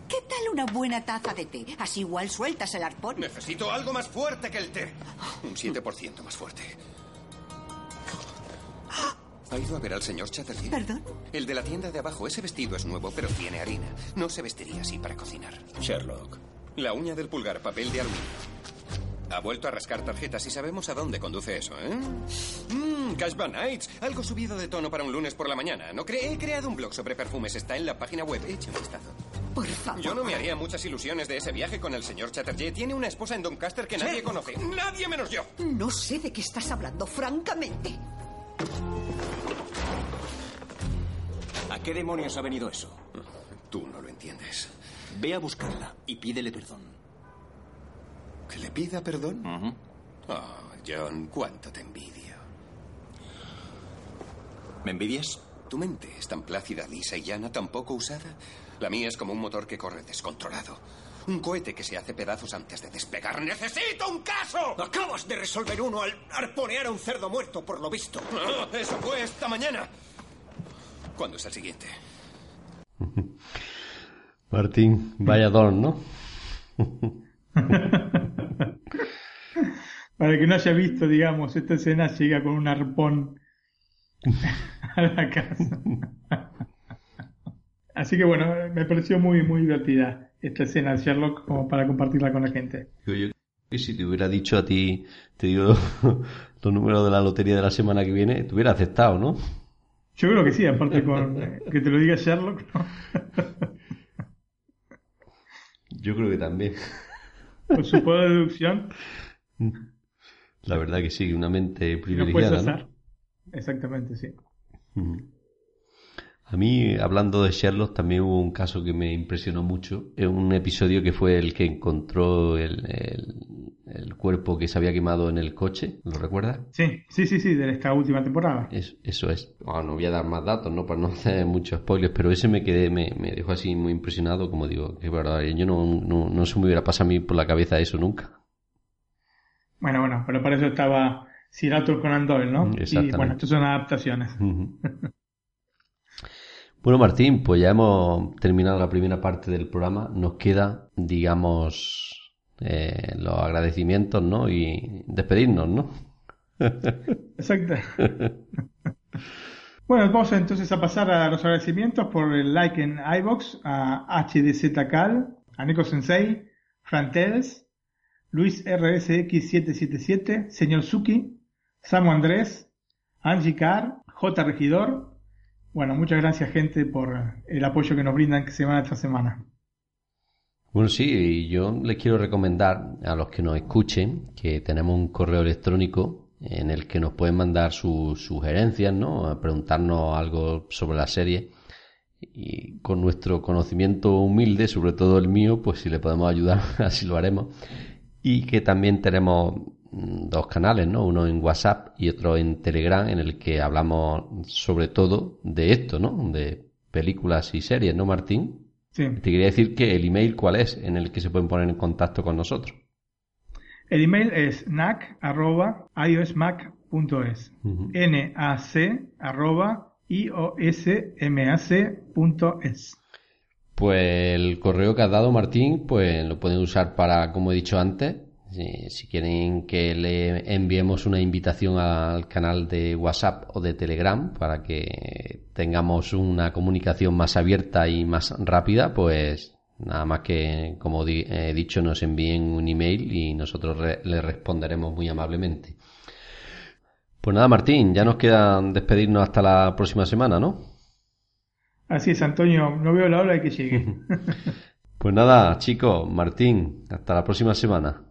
¿Qué tal una buena taza de té? Así igual sueltas el arpón. Necesito algo más fuerte que el té. Un 7% más fuerte. ¿Ha ido a ver al señor Chatterjee? ¿Perdón? El de la tienda de abajo. Ese vestido es nuevo, pero tiene harina. No se vestiría así para cocinar. Sherlock. La uña del pulgar, papel de aluminio. Ha vuelto a rascar tarjetas y sabemos a dónde conduce eso, ¿eh? Mmm, Cash Van Nights. Algo subido de tono para un lunes por la mañana. No cre he creado un blog sobre perfumes. Está en la página web. Eche un vistazo. Por favor. Yo no me haría muchas ilusiones de ese viaje con el señor Chatterjee. Tiene una esposa en Doncaster que nadie conoce. ¡Nadie menos yo! No sé de qué estás hablando, francamente. ¿A qué demonios ha venido eso? Tú no lo entiendes. Ve a buscarla y pídele perdón. ¿Que le pida perdón? Oh, John, cuánto te envidio. ¿Me envidias? Tu mente es tan plácida, lisa y llana, tan poco usada. La mía es como un motor que corre descontrolado. Un cohete que se hace pedazos antes de despegar. ¡Necesito un caso! Acabas de resolver uno al arponear a un cerdo muerto, por lo visto. Ah, eso fue esta mañana. ¿Cuándo es el siguiente? (laughs) Martín, vaya don, ¿no? (laughs) Para el que no haya visto, digamos, esta escena llega con un arpón (laughs) a la casa. (laughs) Así que bueno, me pareció muy, muy divertida esta escena de Sherlock como para compartirla con la gente. Yo, yo que si te hubiera dicho a ti, te digo los números de la lotería de la semana que viene, te hubiera aceptado, ¿no? Yo creo que sí, aparte con eh, que te lo diga Sherlock. ¿no? Yo creo que también. (laughs) Con su poder de deducción, La verdad que sí, una mente puedes privilegiada, ¿no? hacer. Exactamente, sí. A mí, hablando de Sherlock, también hubo un caso que me impresionó mucho. Es un episodio que fue el que encontró el, el- el cuerpo que se había quemado en el coche. ¿Lo recuerdas? Sí, sí, sí, sí, de esta última temporada. Es- eso es. Bueno, no voy a dar más datos, ¿no? Para no (laughs) hacer muchos spoilers, pero ese me quedé, me, me dejó así muy impresionado, como digo, que verdad, yo no, no, no se me hubiera pasado a mí por la cabeza eso nunca. Bueno, bueno, pero para eso estaba Sir Arthur Conan Doyle, ¿no? Y Exactamente. bueno, estas son adaptaciones. Ujú. (laughs) Bueno, Martín, pues ya hemos terminado la primera parte del programa. Nos queda, digamos, eh, los agradecimientos, ¿no? Y despedirnos, ¿no? (laughs) Exacto. (laughs) Bueno, vamos entonces a pasar a los agradecimientos por el like en iBox a HDZCal, a Nico Sensei, Frantels, Luis RSX777, Señor Suki, Samu Andrés, Angie Carr, J Regidor. Bueno, muchas gracias gente por el apoyo que nos brindan semana tras semana. Bueno, sí, y yo les quiero recomendar a los que nos escuchen que tenemos un correo electrónico en el que nos pueden mandar sus sugerencias, ¿no? Preguntarnos algo sobre la serie. Y con nuestro conocimiento humilde, sobre todo el mío, pues si le podemos ayudar, (laughs) así lo haremos. Y que también tenemos dos canales, ¿no? Uno en WhatsApp y otro en Telegram, en el que hablamos sobre todo de esto, ¿no? De películas y series, ¿no, Martín? Sí. Te quería decir que el email cuál es en el que se pueden poner en contacto con nosotros. El email es nac.iosmac.es. Nac arroba iosmac.es. Pues el correo que has dado, Martín, pues lo pueden usar para, como he dicho antes, si, si quieren que le enviemos una invitación al canal de WhatsApp o de Telegram para que tengamos una comunicación más abierta y más rápida, pues nada más que, como di- he dicho, nos envíen un email y nosotros re- le responderemos muy amablemente. Pues nada, Martín, ya nos queda despedirnos hasta la próxima semana, ¿no? Así es, Antonio, no veo la hora de que llegue. (laughs) Pues nada, chicos, Martín, hasta la próxima semana.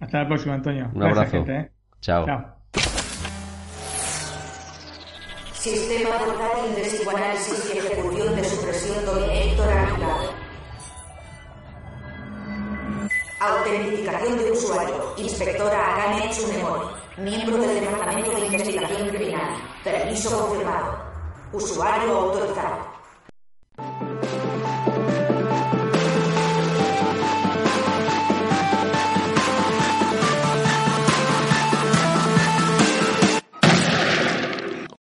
Hasta la próxima, Antonio. Un Gracias, abrazo. gente, ¿eh? Chao. Chao. Sistema portátil de psicoanálisis y ejecución de supresión dominator activado. Autentificación de usuario. Inspectora Agane Tsunemori. Miembro del Departamento de Investigación Criminal. Permiso confirmado. Usuario autorizado.